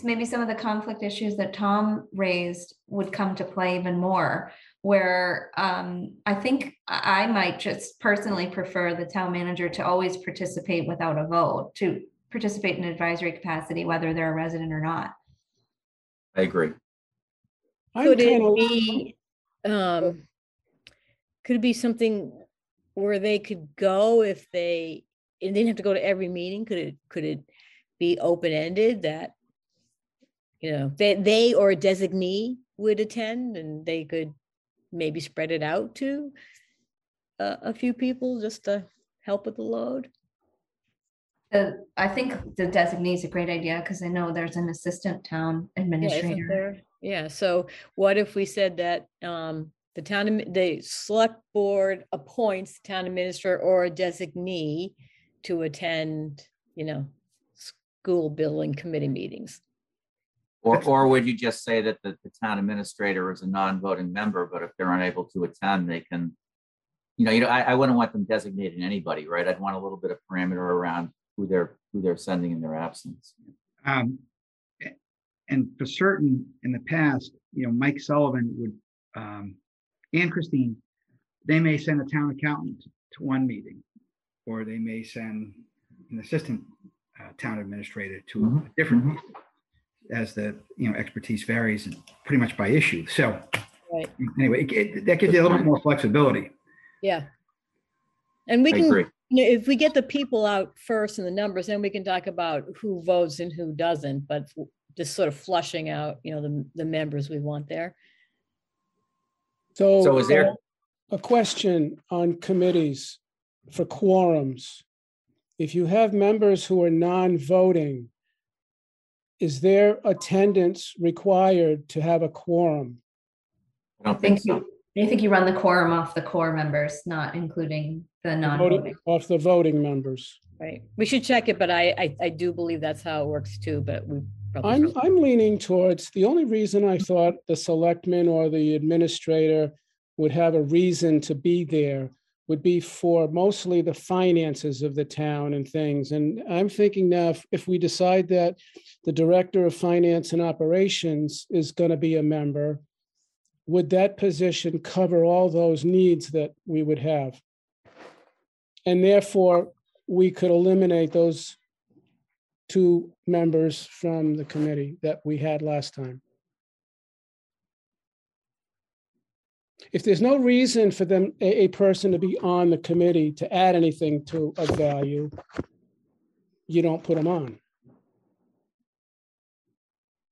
maybe some of the conflict issues that Tom raised would come to play even more. Where um, I think I I might just personally prefer the town manager to always participate without a vote, to participate in advisory capacity, whether they're a resident or not. I agree. Could it be, um, could it be something where they could go if they, and they didn't have to go to every meeting? Could it, could it be open-ended that, you know, they, they or a designee would attend and they could maybe spread it out to a, a few people just to help with the load? I think the designee is a great idea because I know there's an assistant town Yeah, administrator. there? Yeah, so what if we said that um the town, admi- the select board appoints the town administrator or a designee to attend, you know, school building committee meetings? Or, or would you just say that the, the town administrator is a non-voting member, but if they're unable to attend, they can, you know, you know, I, I wouldn't want them designating anybody, right? I'd want a little bit of parameter around who they're, who they're sending in their absence. Um, and for certain, in the past, you know, Mike Sullivan would, um, and Christine, they may send a town accountant to one meeting, or they may send an assistant, uh, town administrator to a Mhm, different, mhm. meeting, as the, you know, expertise varies and pretty much by issue. So Right, anyway, it- it- that gives you a little bit more flexibility. yeah. And we I can, agree. if we get the people out first and the numbers, then we can talk about who votes and who doesn't, but just sort of flushing out, you know, the, the members we want there. So is there, uh, A question on committees for quorums. If you have members who are non-voting, is their attendance required to have a quorum? I don't think think so. you, I think you run the quorum off the core members, not including the Voting- non-voting. Off the voting members? Right, we should check it, but I, I, I do believe that's how it works too, but we. I'm, I'm leaning towards, the only reason I thought the selectman or the administrator would have a reason to be there would be for mostly the finances of the town and things. And I'm thinking now, if, if we decide that the director of finance and operations is going to be a member, would that position cover all those needs that we would have? And therefore, we could eliminate those two members from the committee that we had last time. If there's no reason for them, a, a person to be on the committee to add anything to of value, you don't put them on.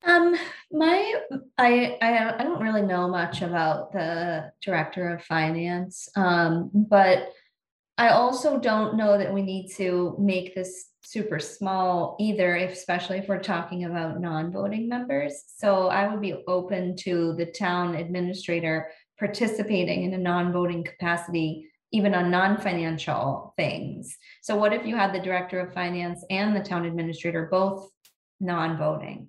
Um, my, I, I, I don't really know much about the director of finance, um, but I also don't know that we need to make this super small either, especially if we're talking about non-voting members. So I would be open to the town administrator participating in a non-voting capacity, even on non-financial things. So what if you had the director of finance and the town administrator both non-voting?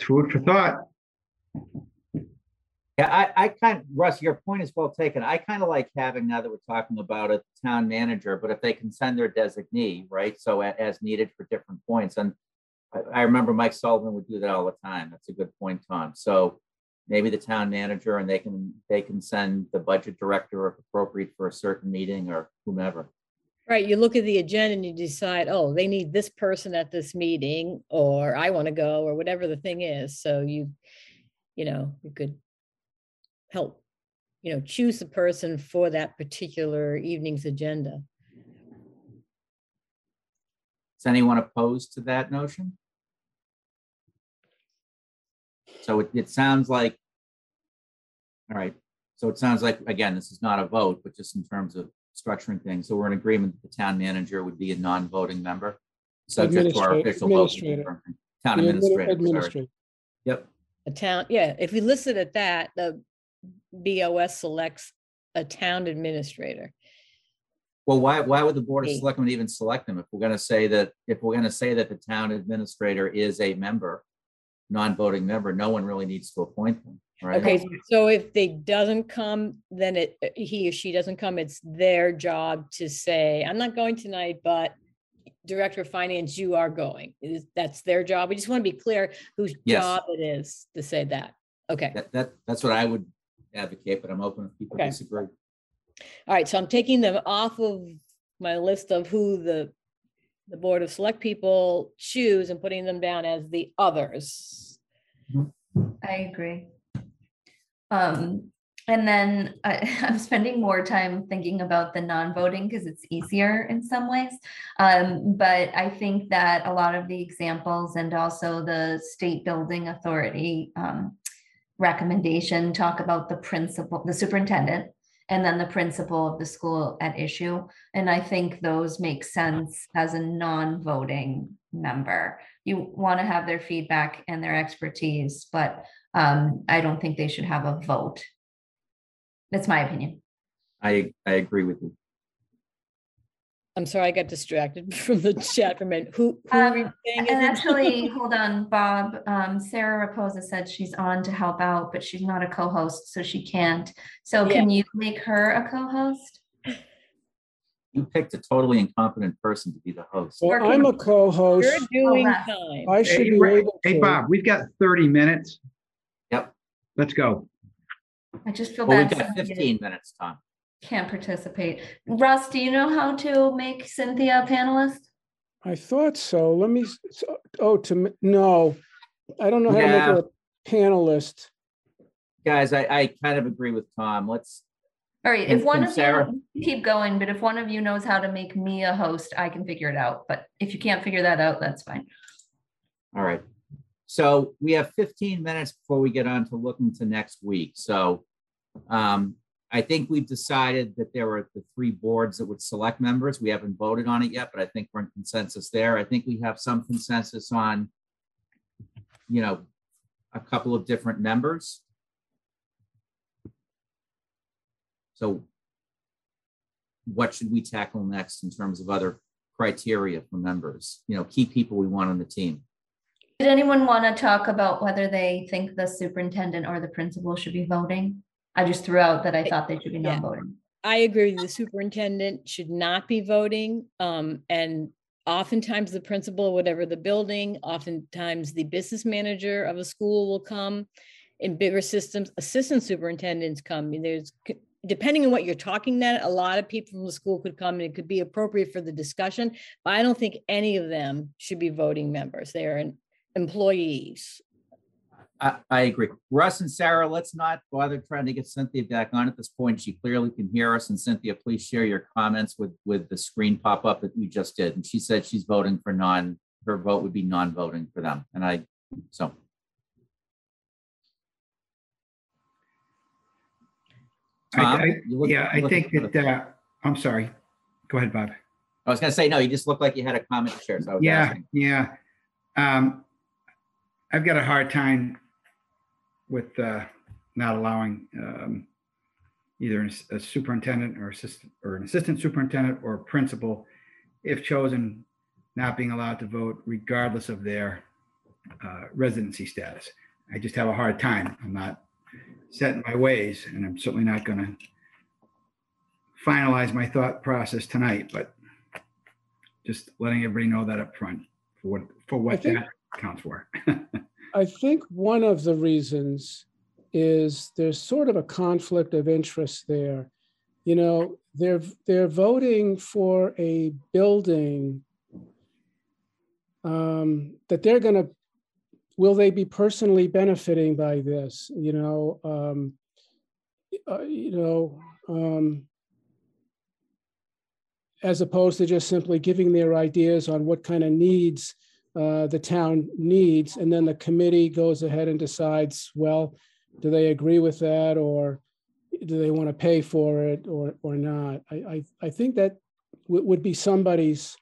Food for thought. Yeah, I, I kind, Russ, your point is well taken. I kind of like having, now that we're talking about a town manager, but if they can send their designee, right? So as needed for different points. And I, I remember Mike Sullivan would do that all the time. That's a good point, Tom. So maybe the town manager and they can, they can send the budget director if appropriate for a certain meeting or whomever. Right, you look at the agenda and you decide, oh, they need this person at this meeting, or I want to go, or whatever the thing is, so you, you know, you could help, you know, choose the person for that particular evening's agenda. Is anyone opposed to that notion? So it, it sounds like. All right, so it sounds like, again, this is not a vote, but just in terms of structuring things. So we're in agreement that the town manager would be a non-voting member. Subject to our Administra- official vote. administrator. Town The admini- administrator, sorry. administrator. Yep, A town, yeah, if we listed at that, the BOS selects a town administrator. well, why, why would the Board of Selectmen even select them if we're gonna say that, if we're gonna say that the town administrator is a member? Non-voting member, no one really needs to appoint them, right? Okay, so if they doesn't come, then it, he or she doesn't come, it's their job to say, I'm not going tonight, but Director of Finance, you are going. Is, that's their job. We just want to be clear whose Yes. job it is to say that. Okay, That, that, that's what I would advocate, but I'm open if people Okay. disagree. all right, so I'm taking them off of my list of who the the Board of Select people choose and putting them down as the others. I agree. Um, and then I, I'm spending more time thinking about the non-voting because it's easier in some ways. Um, but I think that a lot of the examples and also the state building authority um, recommendation talk about the principal, the superintendent and then the principal of the school at issue. And I think those make sense as a non-voting member. You want to have their feedback and their expertise, but um, I don't think they should have a vote. That's my opinion. I, I agree with you. I'm sorry, I got distracted from the chat for a minute. Who? who are we Um, saying And actually, hold on, Bob, um, Sarah Raposa said she's on to help out, but she's not a co-host, so she can't. So Yeah. can you make her a co-host? You picked a totally incompetent person to be the host. Well, I'm a co-host. You're doing that's- time. I should Hey, be Ra- able to. Hey, to. Bob, we've got thirty minutes. Yep. Let's go. I just feel Well, we've bad. got somebody that fifteen minutes, Tom. Can't participate. Russ, do you know how to make Cynthia a panelist? I thought so. Let me, so- oh, to, no. I don't know how to make her a panelist. Guys, I, I kind of agree with Tom. Let's, All right, if one of Sarah- you, keep going, but if one of you knows how to make me a host, I can figure it out. But if you can't figure that out, that's fine. all right. So we have fifteen minutes before we get on to looking to next week. So um, I think we've decided that there are the three boards that would select members. We haven't voted on it yet, but I think we're in consensus there. I think we have some consensus on, you know, a couple of different members. So what should we tackle next in terms of other criteria for members? You know, key people we want on the team. Did anyone want to talk about whether they think the superintendent or the principal should be voting? I just threw out that I thought they should be non-voting. I agree. The superintendent should not be voting. Um, and oftentimes the principal, whatever the building, oftentimes the business manager of a school will come. In bigger systems, assistant superintendents come. I mean, There's, depending on what you're talking that, a lot of people from the school could come and it could be appropriate for the discussion. But I don't think any of them should be voting members. They are employees. I, I agree. Russ and Sarah, let's not bother trying to get Cynthia back on at this point. She clearly can hear us. And Cynthia, please share your comments with, with the screen pop-up that you just did. And she said she's voting for non, her vote would be non-voting for them. And I, so, I- Tom, I- you look- Yeah, I think that, uh, I'm sorry. Go ahead, Bob. I was gonna say, no, you just looked like you had a comment to share. So I was Yeah, asking. yeah. Um, I've got a hard time with, uh, not allowing, um, either a superintendent or assistant, or an assistant superintendent or principal, if chosen, not being allowed to vote regardless of their, uh, residency status. I just have a hard time. I'm not set in my ways and I'm certainly not gonna finalize my thought process tonight, but just letting everybody know that up front for what, for what think- that counts for. I think one of the reasons is there's sort of a conflict of interest there. You know, they're, they're voting for a building um, that they're gonna, will they be personally benefiting by this, you know? um, uh, You know, um, as opposed to just simply giving their ideas on what kind of needs uh, the town needs, and then the committee goes ahead and decides, well, do they agree with that, or do they want to pay for it, or, or not? I, I, I think that would, would be somebody's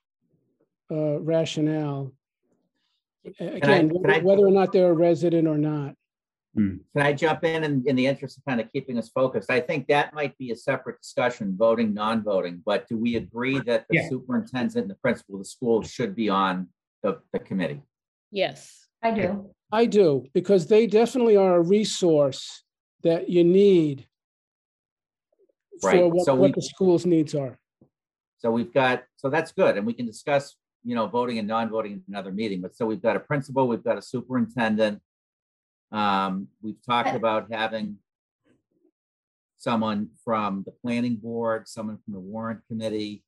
uh, rationale. Again, can I- whether or not they're a resident or not. Can I jump in in, in the interest of kind of keeping us focused? I think that might be a separate discussion, voting, non-voting, but do we agree that the Yeah. superintendent and the principal of the school should be on the, the committee? Yes. I do. I do, because they definitely are a resource that you need for Right, what, so what we- the school's needs are. So we've got, so that's good, and we can discuss, you know, voting and non-voting in another meeting, but so we've got a principal, we've got a superintendent. Um, we've talked about having someone from the planning board, someone from the warrant committee.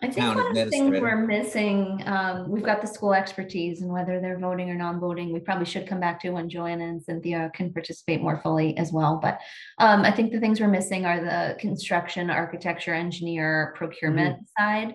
I think one of the things we're missing, um, we've got the school expertise and whether they're voting or non-voting, we probably should come back to when Joanna and Cynthia can participate more fully as well. But um, I think the things we're missing are the construction, architecture, engineer, procurement side.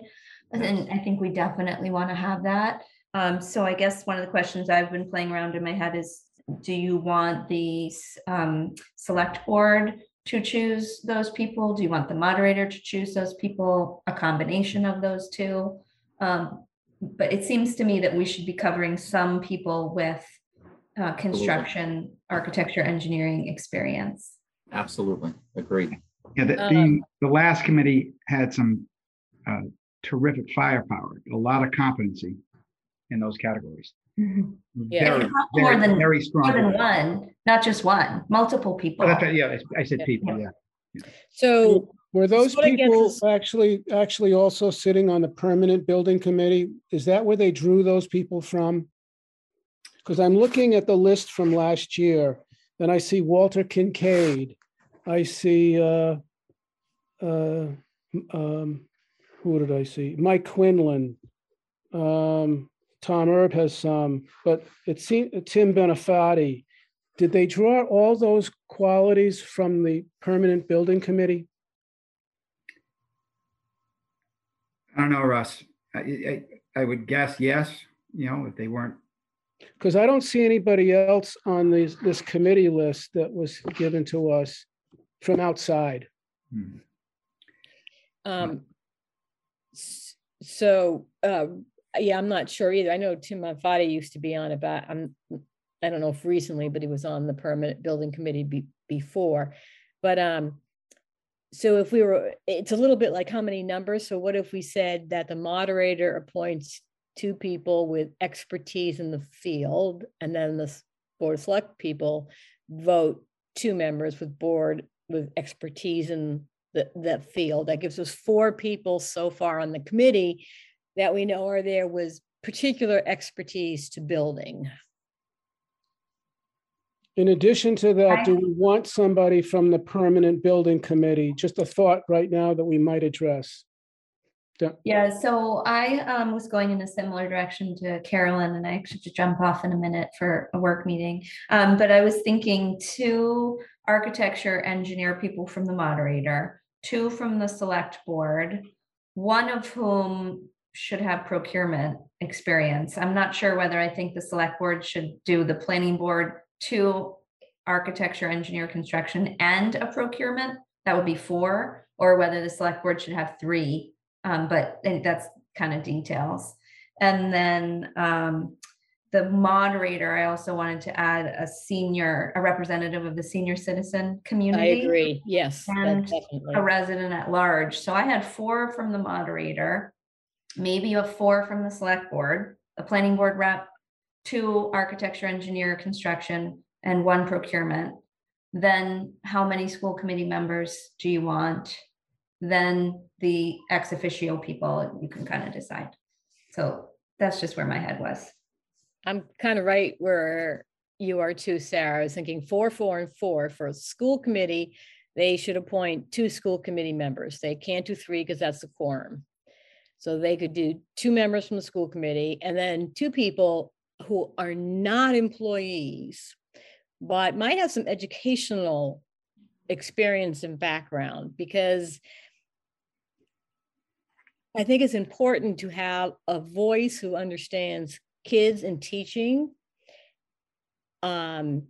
And I think we definitely want to have that. Um, so I guess one of the questions I've been playing around in my head is, do you want the um, select board to choose those people? Do you want the moderator to choose those people? A combination of those two? Um, But it seems to me that we should be covering some people with uh, construction, architecture, engineering experience. Absolutely, agreed. Yeah, the, the, Um, the last committee had some uh, terrific firepower, a lot of competency in those categories. Yeah. Very, More than- very strong. More than one, not just one, multiple people. Oh, that's right, Yeah, I said people, yeah. So Were those what I guess people is- actually, actually also sitting on the permanent building committee? Is that where they drew those people from? Because I'm looking at the list from last year, and I see Walter Kincaid. I see, uh, uh, um, who did I see? Mike Quinlan. Um, Tom Erb has some, but it seemed, Tim Benefati. Did they draw all those qualities from the permanent building committee? I don't know, Russ. I, I, I would guess yes, you know, if they weren't, Because I don't see anybody else on this, this committee list that was given to us from outside. hmm. Um, so, uh, yeah, I'm not sure either. I know Tim Monfatti used to be on but I'm, I don't know if recently, but he was on the permanent building committee be, before. But, um, so if we were, it's a little bit like how many numbers? So what if we said that the moderator appoints two people with expertise in the field and then the board select people vote two members with board with expertise in the, that field. That gives us four people so far on the committee that we know are there with particular expertise to building. In addition to that, do we want somebody from the permanent building committee? Just a thought right now that we might address. Yeah, so I um was going in a similar direction to Carolyn and I actually have to jump off in a minute for a work meeting. Um, but I was thinking two architecture engineer people from the moderator, two from the select board, one of whom should have procurement experience. I'm not sure whether I think the select board should do the planning board, two architecture, engineer, construction, and a procurement. That would be four, or whether the select board should have three. Um, but that's kind of details. And then um, the moderator, I also wanted to add a senior, a representative of the senior citizen community. I community. agree, yes, that And definitely. A resident at large. So I had four from the moderator, maybe a four from the select board, a planning board rep, two architecture, engineer, construction, and one procurement. Then how many school committee members do you want? Then the ex officio people, you can kind of decide. So that's just where my head was. I'm kind of right where you are too, Sarah. I was thinking four, four, and four for a school committee. They should appoint two school committee members. They can't do three because that's the quorum. So they could do two members from the school committee and then two people who are not employees, but might have some educational experience and background because I think it's important to have a voice who understands kids and teaching um,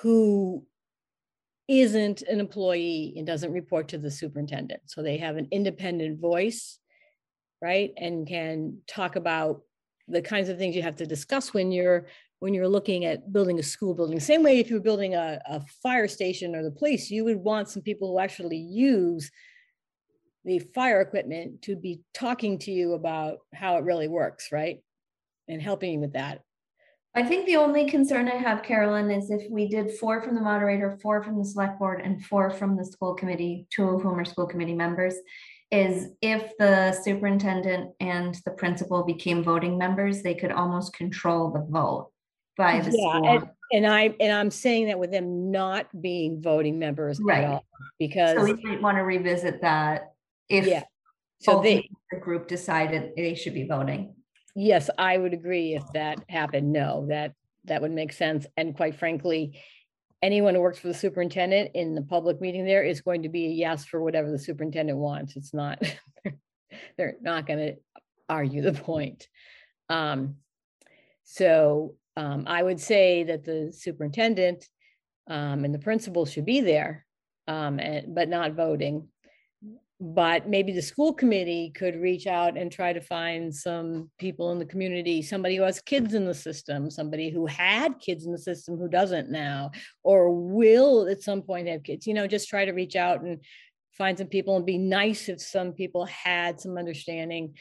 who isn't an employee and doesn't report to the superintendent. So they have an independent voice, right? And can talk about the kinds of things you have to discuss when you're when you're looking at building a school building. Same way if you're building a, a fire station or the police, you would want some people who actually use the fire equipment to be talking to you about how it really works, right? And helping you with that. I think the only concern I have, Carolyn, is if we did four from the moderator, four from the select board, and four from the school committee, two of whom are school committee members, is if the superintendent and the principal became voting members, they could almost control the vote by the Yeah, and, school. and I, and I'm saying that with them not being voting members at Right. all, because, So we might want to revisit that if yeah. So they, the group decided they should be voting. yes, I would agree if that happened, no, that, that would make sense. And quite frankly, anyone who works for the superintendent in the public meeting there is going to be a yes for whatever the superintendent wants. It's not, they're not gonna argue the point. Um, so, um, I would say that the superintendent um, and the principal should be there. um, and, but not voting. But maybe the school committee could reach out and try to find some people in the community, somebody who has kids in the system, somebody who had kids in the system who doesn't now, or will at some point have kids, you know, just try to reach out and find some people and be nice if some people had some understanding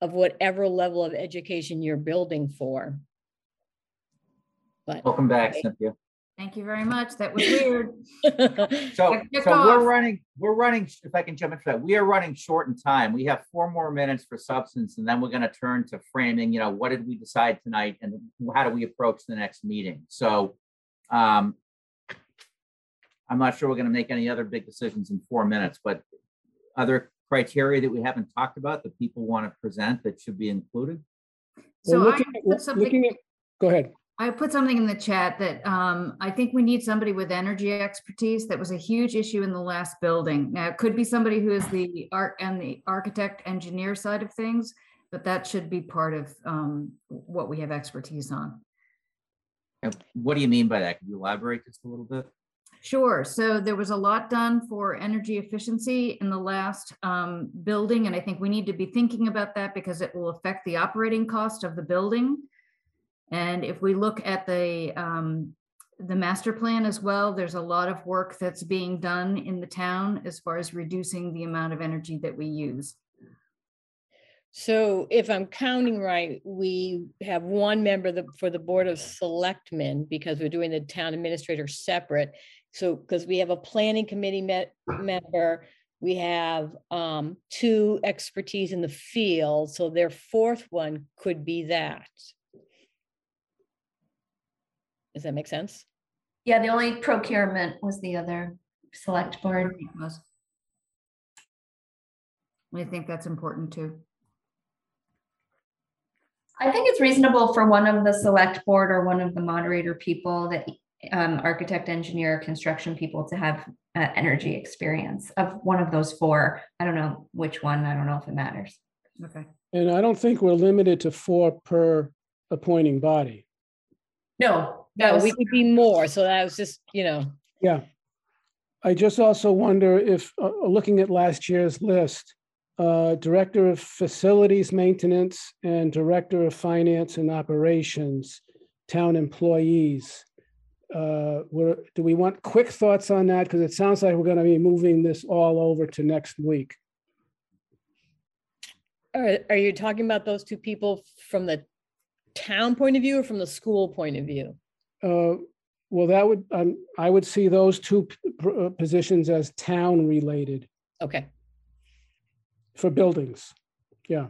of whatever level of education you're building for. But Welcome back, Cynthia. Thank you very much. That was weird. So, Kick- kick so we're running, we're running, if I can jump into that, we are running short in time. We have four more minutes for substance and then we're gonna turn to framing, you know, what did we decide tonight and how do we approach the next meeting? So, um, I'm not sure we're gonna make any other big decisions in four minutes, but other criteria that we haven't talked about that people want to present that should be included? So I looking put at- something- looking at, go ahead. I put something in the chat that um, I think we need somebody with energy expertise. That was a huge issue in the last building. Now, it could be somebody who is the art and the architect engineer side of things, but that should be part of um, what we have expertise on. What do you mean by that? Can you elaborate just a little bit? Sure. So there was a lot done for energy efficiency in the last um, building, and I think we need to be thinking about that because it will affect the operating cost of the building. And if we look at the um, the master plan as well, there's a lot of work that's being done in the town as far as reducing the amount of energy that we use. So if I'm counting right, we have one member the- for the Board of Selectmen because we're doing the town administrator separate. So, because we have a planning committee met, member, we have um, two expertise in the field, so their fourth one could be that. Does that make sense? Yeah, the only procurement was the other select board. Was- I think that's important too. I think it's reasonable for one of the select board or one of the moderator people that um, architect, engineer, construction people to have uh, energy experience of one of those four. I don't know which one. I don't know if it matters. Okay. And I don't think we're limited to four per appointing body. No, that No, we could be more, so that was just, you know, Yeah. I just also wonder if, uh, looking at last year's list, uh, Director of Facilities Maintenance and Director of Finance and Operations, town employees. Uh, were, do we want quick thoughts on that? Because it sounds like we're going to be moving this all over to next week. are, are you talking about those two people from the town point of view or from the school point of view? Uh, Well, that would, um, I would see those two p- uh, positions as town-related Okay, for buildings. Yeah.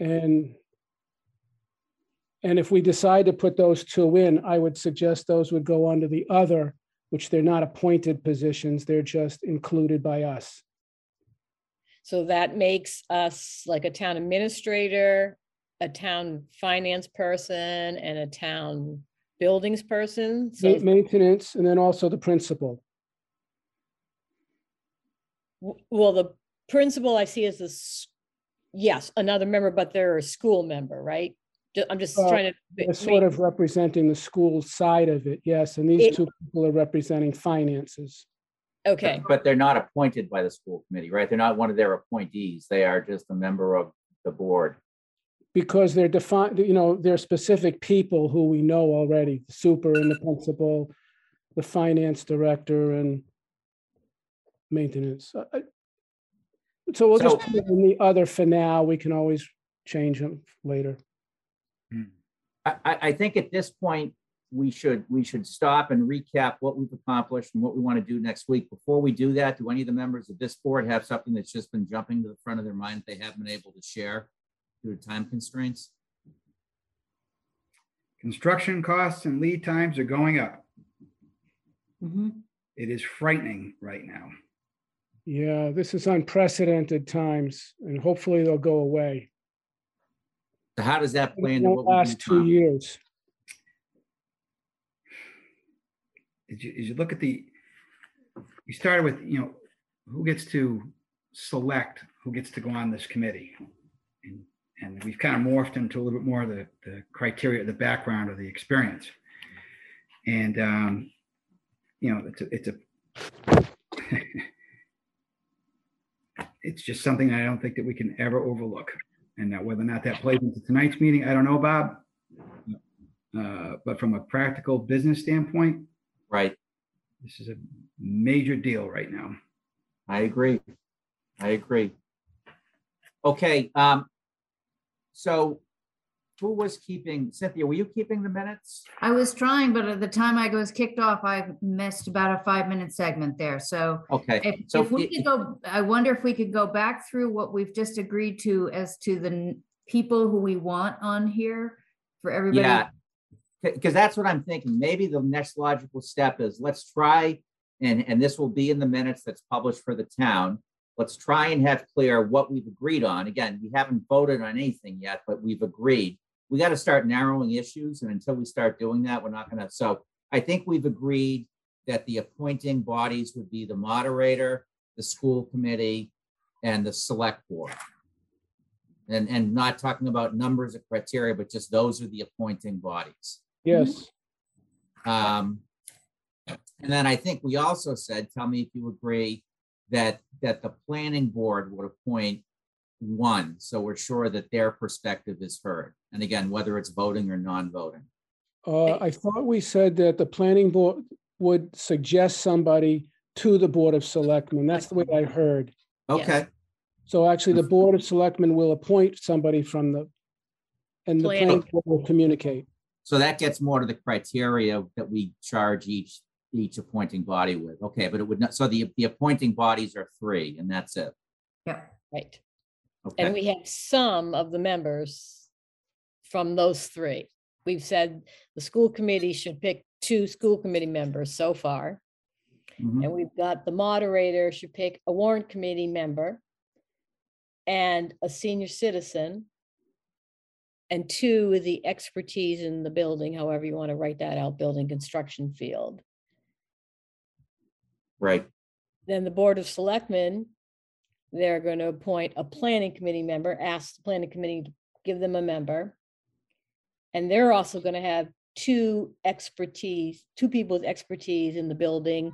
And and if we decide to put those two in, I would suggest those would go under the other, which they're not appointed positions, they're just included by us. so that makes us like a town administrator, a town finance person and a town buildings person. So, Maintenance, and then also the principal. w- well, the principal I see is this, yes, another member, but they're a school member, right? Ju- I'm just Uh, trying to. They're ma- sort of representing the school side of it, yes, and these It- two people are representing finances. Okay, But they're not appointed by the school committee, right? They're not one of their appointees. They are just a member of the board. Because they're defined, you know, they're specific people who we know already, the super and the principal, the finance director and maintenance. I- So we'll just So- put it in the other for now. We can always change them later. Hmm. I, I, I think at this point, we should, we should stop and recap what we've accomplished and what we want to do next week. Before we do that, do any of the members of this board have something that's just been jumping to the front of their mind that they haven't been able to share due to time constraints? Construction costs and lead times are going up. Mhm. It is frightening right now. Yeah, this is unprecedented times and hopefully they'll go away. So how does that play It into won't what we last do? two years. As you, as you look at the, you started with, you know, who gets to select who gets to go on this committee? And, and we've kind of morphed into a little bit more of the, the criteria, the background of the experience. And, um, you know, it's a, it's a it's just something I don't think that we can ever overlook. And now whether or not that plays into tonight's meeting, I don't know, Bob. Uh, But from a practical business standpoint, Right, this is a major deal right now. I agree. I agree. Okay, um, so who was keeping, Cynthia, were you keeping the minutes? I was trying, but at the time I was kicked off, I missed about a five-minute segment there. So Okay, if, so if we i- could go, I wonder if we could go back through what we've just agreed to as to the people who we want on here for everybody. Yeah. Because that's what I'm thinking. Maybe the next logical step is let's try, and, and this will be in the minutes that's published for the town. Let's try and have clear what we've agreed on. Again, we haven't voted on anything yet, but we've agreed. We got to start narrowing issues, and until we start doing that, we're not gonna, so I think we've agreed that the appointing bodies would be the moderator, the school committee, and the select board. And, and not talking about numbers of criteria, but just those are the appointing bodies. Yes, Um, and then I think we also said, tell me if you agree, that, that the planning board would appoint one, so we're sure that their perspective is heard. And again, whether it's voting or non-voting. uh, I thought we said that the planning board would suggest somebody to the Board of Selectmen. That's the way I heard. Okay, So actually, the Board of Selectmen will appoint somebody from the, and the Planning. planning board will communicate. so that gets more to the criteria that we charge each, each appointing body with. Okay, but it would not, so the, the appointing bodies are three, and that's it. Yep. Right. And Okay, we have some of the members from those three. We've said the school committee should pick two school committee members so far. Mhm. And we've got the moderator should pick a warrant committee member and a senior citizen. And two, with the expertise in the building, however you want to write that out, building construction field. Right, Then the Board of Selectmen, they're going to appoint a planning committee member, ask the planning committee to give them a member. And they're also going to have two expertise, two people with expertise in the building,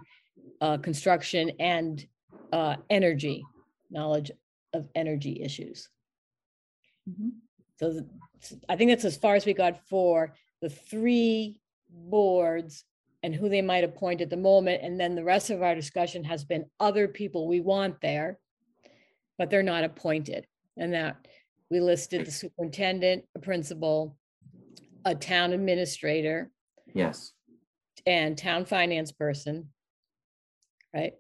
uh, construction and uh, energy, knowledge of energy issues. Mhm. So th- s- I think that's as far as we got for the three boards and who they might appoint at the moment. And then the rest of our discussion has been other people we want there, but they're not appointed. And that we listed the superintendent, a principal, a town administrator, yes. and town finance person. Right?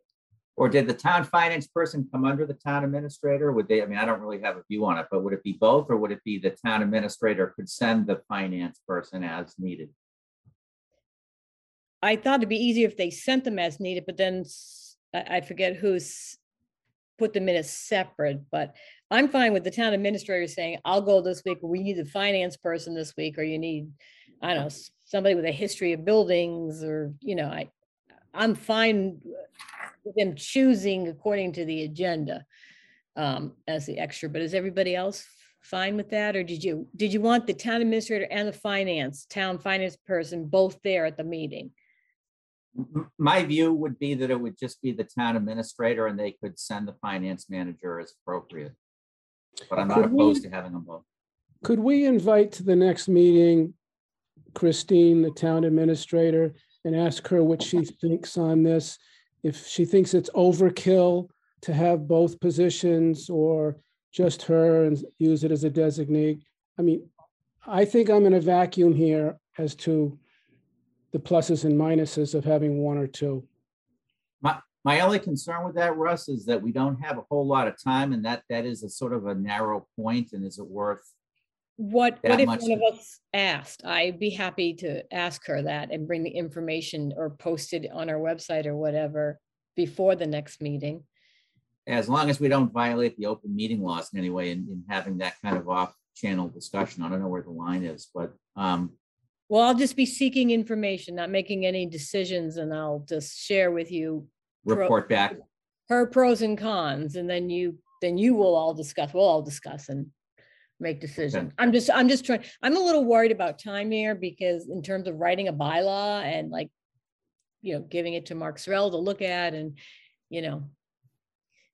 Or did the town finance person come under the town administrator? Would they, I mean, I don't really have a view on it, but would it be both, or would it be the town administrator could send the finance person as needed? I thought it'd be easier if they sent them as needed, but then I forget who's put them in as separate, but I'm fine with the town administrator saying, I'll go this week, we need the finance person this week, or you need, I don't know, somebody with a history of buildings, or, you know, I, I'm fine with them choosing according to the agenda um, as the extra, but is everybody else fine with that? Or did you, did you want the town administrator and the finance, town finance person both there at the meeting? My view would be that it would just be the town administrator and they could send the finance manager as appropriate. But I'm not Could we- opposed to having them both. Could we invite to the next meeting Christine, the town administrator, and ask her what she thinks on this? If she thinks it's overkill to have both positions or just her and use it as a designee? I mean, I think I'm in a vacuum here as to the pluses and minuses of having one or two. My, my only concern with that, Russ, is that we don't have a whole lot of time and that, that is a sort of a narrow point. point and is it worth? What, what if much one of us asked? I'd be happy to ask her that and bring the information or post it on our website or whatever before the next meeting. As long as we don't violate the open meeting laws in any way in, in having that kind of off-channel discussion. I don't know where the line is, but, um, Well, I'll just be seeking information, not making any decisions, and I'll just share with you Pro- report back. her pros and cons, and then you, then you will all discuss, we'll all discuss and make decisions. I'm just, I'm just trying, I'm a little worried about time here because in terms of writing a bylaw and like you know, giving it to Mark Sorrell to look at and, you know,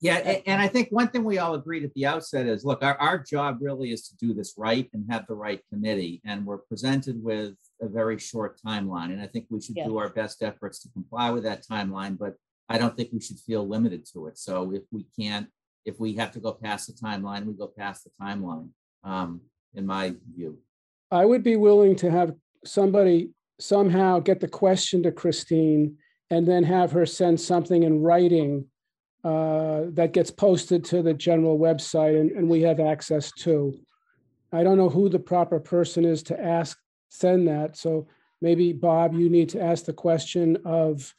Yeah, a- and I think one thing we all agreed at the outset is, look, our, our job really is to do this right and have the right committee. And we're presented with a very short timeline. And I think we should Yeah. do our best efforts to comply with that timeline, but I don't think we should feel limited to it. So if we can't, if we have to go past the timeline, we go past the timeline, um, in my view. I would be willing to have somebody somehow get the question to Christine and then have her send something in writing uh, that gets posted to the general website and, and we have access to. I don't know who the proper person is to ask, send that. So maybe Bob, you need to ask the question of,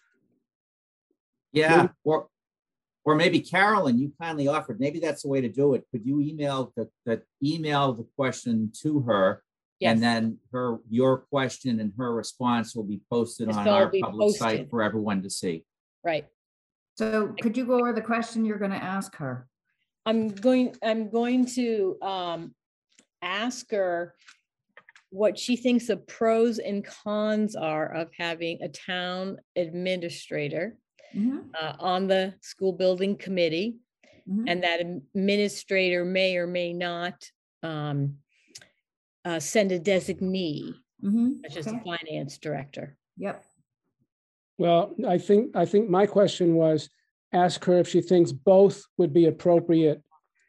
Yeah, or, or maybe Carolyn, you kindly offered, maybe that's the way to do it. Could you email the, the, email the question to her? And then her, your question and her response will be posted It's on our be public site for everyone to see. right. So could you go over the question you're going to ask her? I'm going, I'm going to um ask her what she thinks the pros and cons are of having a town administrator Mhm, uh, on the school building committee. mhm. And that administrator may or may not um uh, send a designee, Mhm, such as the finance director. Yep. well, I think, I think my question was, ask her if she thinks both would be appropriate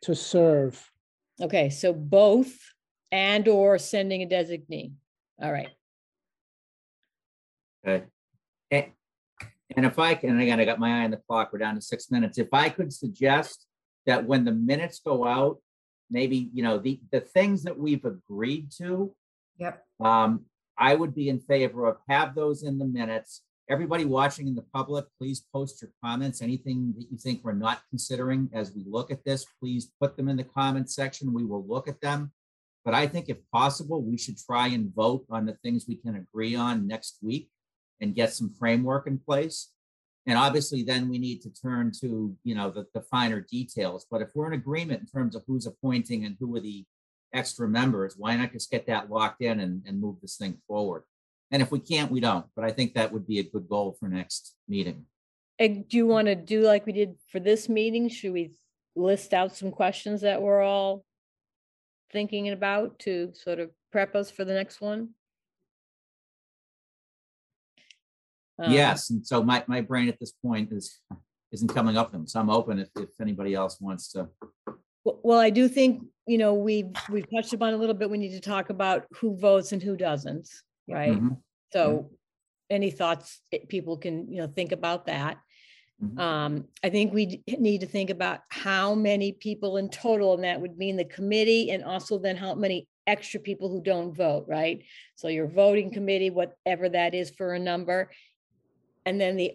to serve. Okay, so both and or sending a designee. All right, Okay. And, and if I can, and again, I got my eye on the clock, we're down to six minutes. If I could suggest that when the minutes go out, maybe, you know, the, the things that we've agreed to, Yep. um, I would be in favor of have those in the minutes. Everybody watching in the public, please post your comments. Anything that you think we're not considering as we look at this, please put them in the comment section. We will look at them. But I think if possible, we should try and vote on the things we can agree on next week and get some framework in place. And obviously, then we need to turn to, you know, the, the finer details. But if we're in agreement in terms of who's appointing and who are the extra members, why not just get that locked in and, and move this thing forward? And if we can't, we don't. But I think that would be a good goal for next meeting. And do you want to do like we did for this meeting? Should we list out some questions that we're all thinking about to sort of prep us for the next one? Um, Yes, and so my, my brain at this point is, isn't coming up with them. So I'm open if, if anybody else wants to. w- Well, I do think, you know, we've, we've touched upon a little bit, we need to talk about who votes and who doesn't, right? Mhm, So any thoughts, eh, people can, you know, think about that. Mhm. Um, I think we need to think about how many people in total, and that would mean the committee and also then how many extra people who don't vote, right? So your voting committee, whatever that is for a number. And then the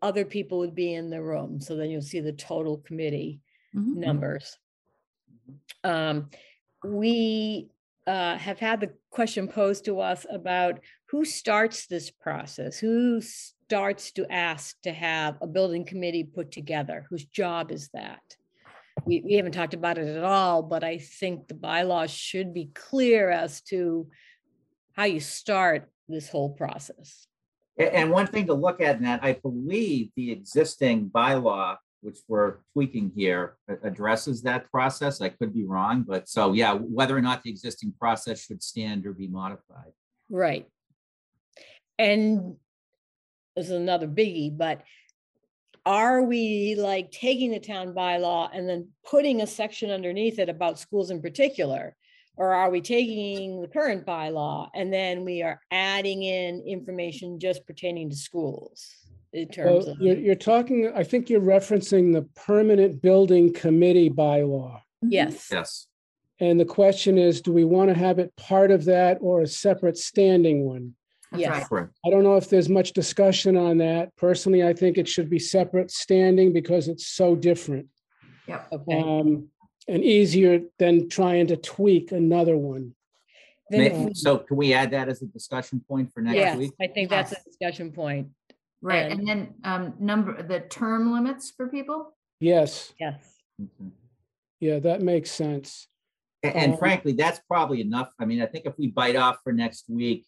other people would be in the room. So then you'll see the total committee Mhm. numbers. Um, we uh, have had the question posed to us about who starts this process? Who starts to ask to have a building committee put together? Whose job is that? We, we haven't talked about it at all, but I think the bylaws should be clear as to how you start this whole process. And one thing to look at in that, I believe the existing bylaw, which we're tweaking here, addresses that process. I could be wrong, but so yeah, whether or not the existing process should stand or be modified. Right. And is another biggie, but are we like taking the town bylaw and then putting a section underneath it about schools in particular? Or are we taking the current bylaw and then we are adding in information just pertaining to schools? In terms Well, of, you're, you're talking, I think you're referencing the permanent building committee bylaw. Mm-hmm. yes, Yes. And the question is, do we want to have it part of that or a separate standing one? That's Yes. right. I don't know if there's much discussion on that. Personally, I think it should be separate standing because it's so different. Yep. okay. Um, and easier than trying to tweak another one. Then May- we- So can we add that as a discussion point for next Yes, week? I think that's a Yes. discussion point. Right. And- And then um, number, the term limits for people? Yes, Yes. Okay. yeah, that makes sense. A- And Um, frankly, that's probably enough. I mean, I think if we bite off for next week,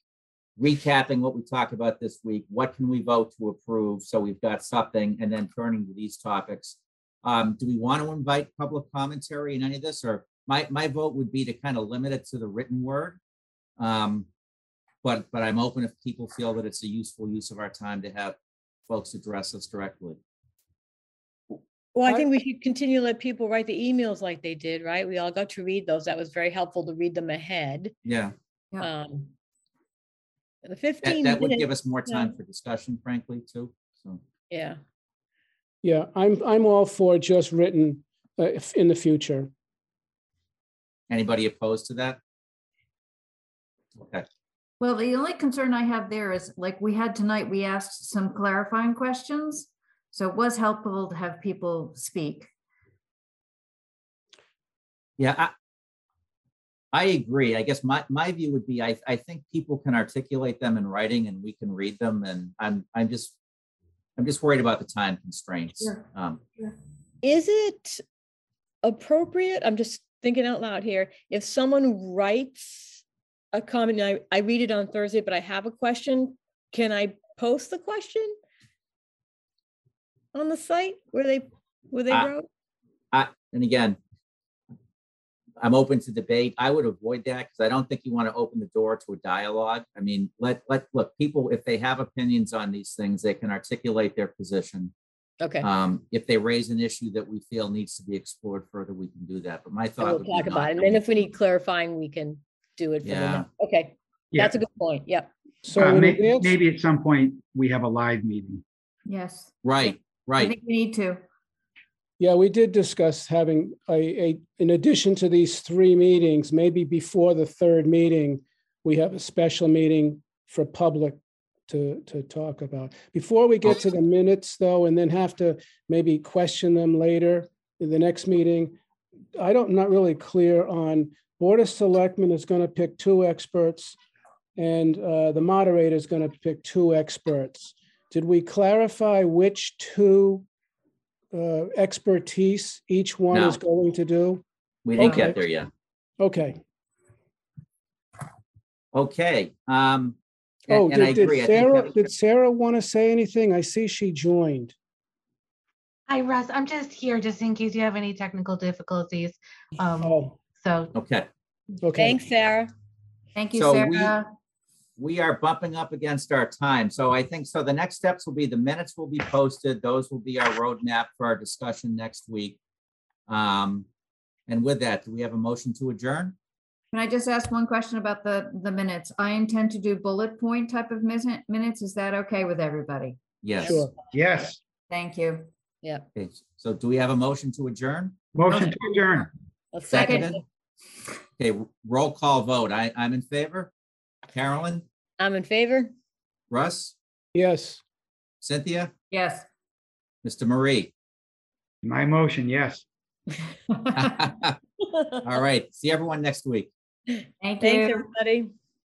recapping what we talked about this week, what can we vote to approve? So we've got something, and then turning to these topics. Um, do we want to invite public commentary in any of this, or my, my vote would be to kind of limit it to the written word? Um, but, but I'm open if people feel that it's a useful use of our time to have folks address us directly. Well, I I- think we should continue to let people write the emails like they did, right? We all got to read those. That was very helpful to read them ahead. Yeah, Yeah. Um, The that, fifteen that would give us more yeah. time for discussion frankly, too, so. yeah. Yeah, I'm, I'm all for just written uh, if- in the future. Anybody opposed to that? Okay, Well, the only concern I have there is like we had tonight, we asked some clarifying questions. So it was helpful to have people speak. yeah, I, I agree. I guess my, my view would be, I, I think people can articulate them in writing and we can read them and I'm, I'm just, I'm just worried about the time constraints. Sure. Um, Is it appropriate? I'm just thinking out loud here. If someone writes a comment, I, I read it on Thursday, but I have a question, can I post the question? On the site where they, where they Uh, wrote? I, and again, I'm open to debate. I would avoid that because I don't think you want to open the door to a dialogue. I mean, let, let, look, people, if they have opinions on these things, they can articulate their position. Okay, Um, if they raise an issue that we feel needs to be explored further, we can do that. But my and thought we'll would be talk not about it. And then if we need clarifying, we can do it. from the Yeah. net. Okay, Yeah, that's a good point. Yep. So uh, may- maybe at some point, we have a live meeting. Yes. Right, Right. I think we need to. Yeah, we did discuss having a, a, in addition to these three meetings, maybe before the third meeting, we have a special meeting for public to, to talk about. Before we get to the minutes though, and then have to maybe question them later in the next meeting, I don't, not really clear on, Board of Selectmen is going to pick two experts and uh, the moderator is going to pick two experts. Did we clarify which two uh, expertise each one is going to do? We didn't Okay. get there yet. Okay. Okay, um. Oh, and- and I did agree. did I think Sarah, that- did Sarah want to say anything? I see she joined. Hi, Russ. I'm just here just in case you have any technical difficulties. Um, Oh, so Okay, okay. Thanks, Sarah. Thank you, So we- Sarah. We are bumping up against our time. So I think, so the next steps will be the minutes will be posted. Those will be our roadmap for our discussion next week. Um, and with that, do we have a motion to adjourn? Can I just ask one question about the, the minutes? I intend to do bullet point type of mis- minutes. Is that okay with everybody? Yes. Sure. Yes, Thank you. Okay, so do we have a motion to adjourn? motion to adjourn. A second. Seconded? Okay, roll call vote. I, I'm in favor. Carolyn, I'm in favor. Russ, Yes. Cynthia, Yes. Mr. Marie. My motion, yes. All right, see everyone next week. Thank you. Thanks, you. everybody.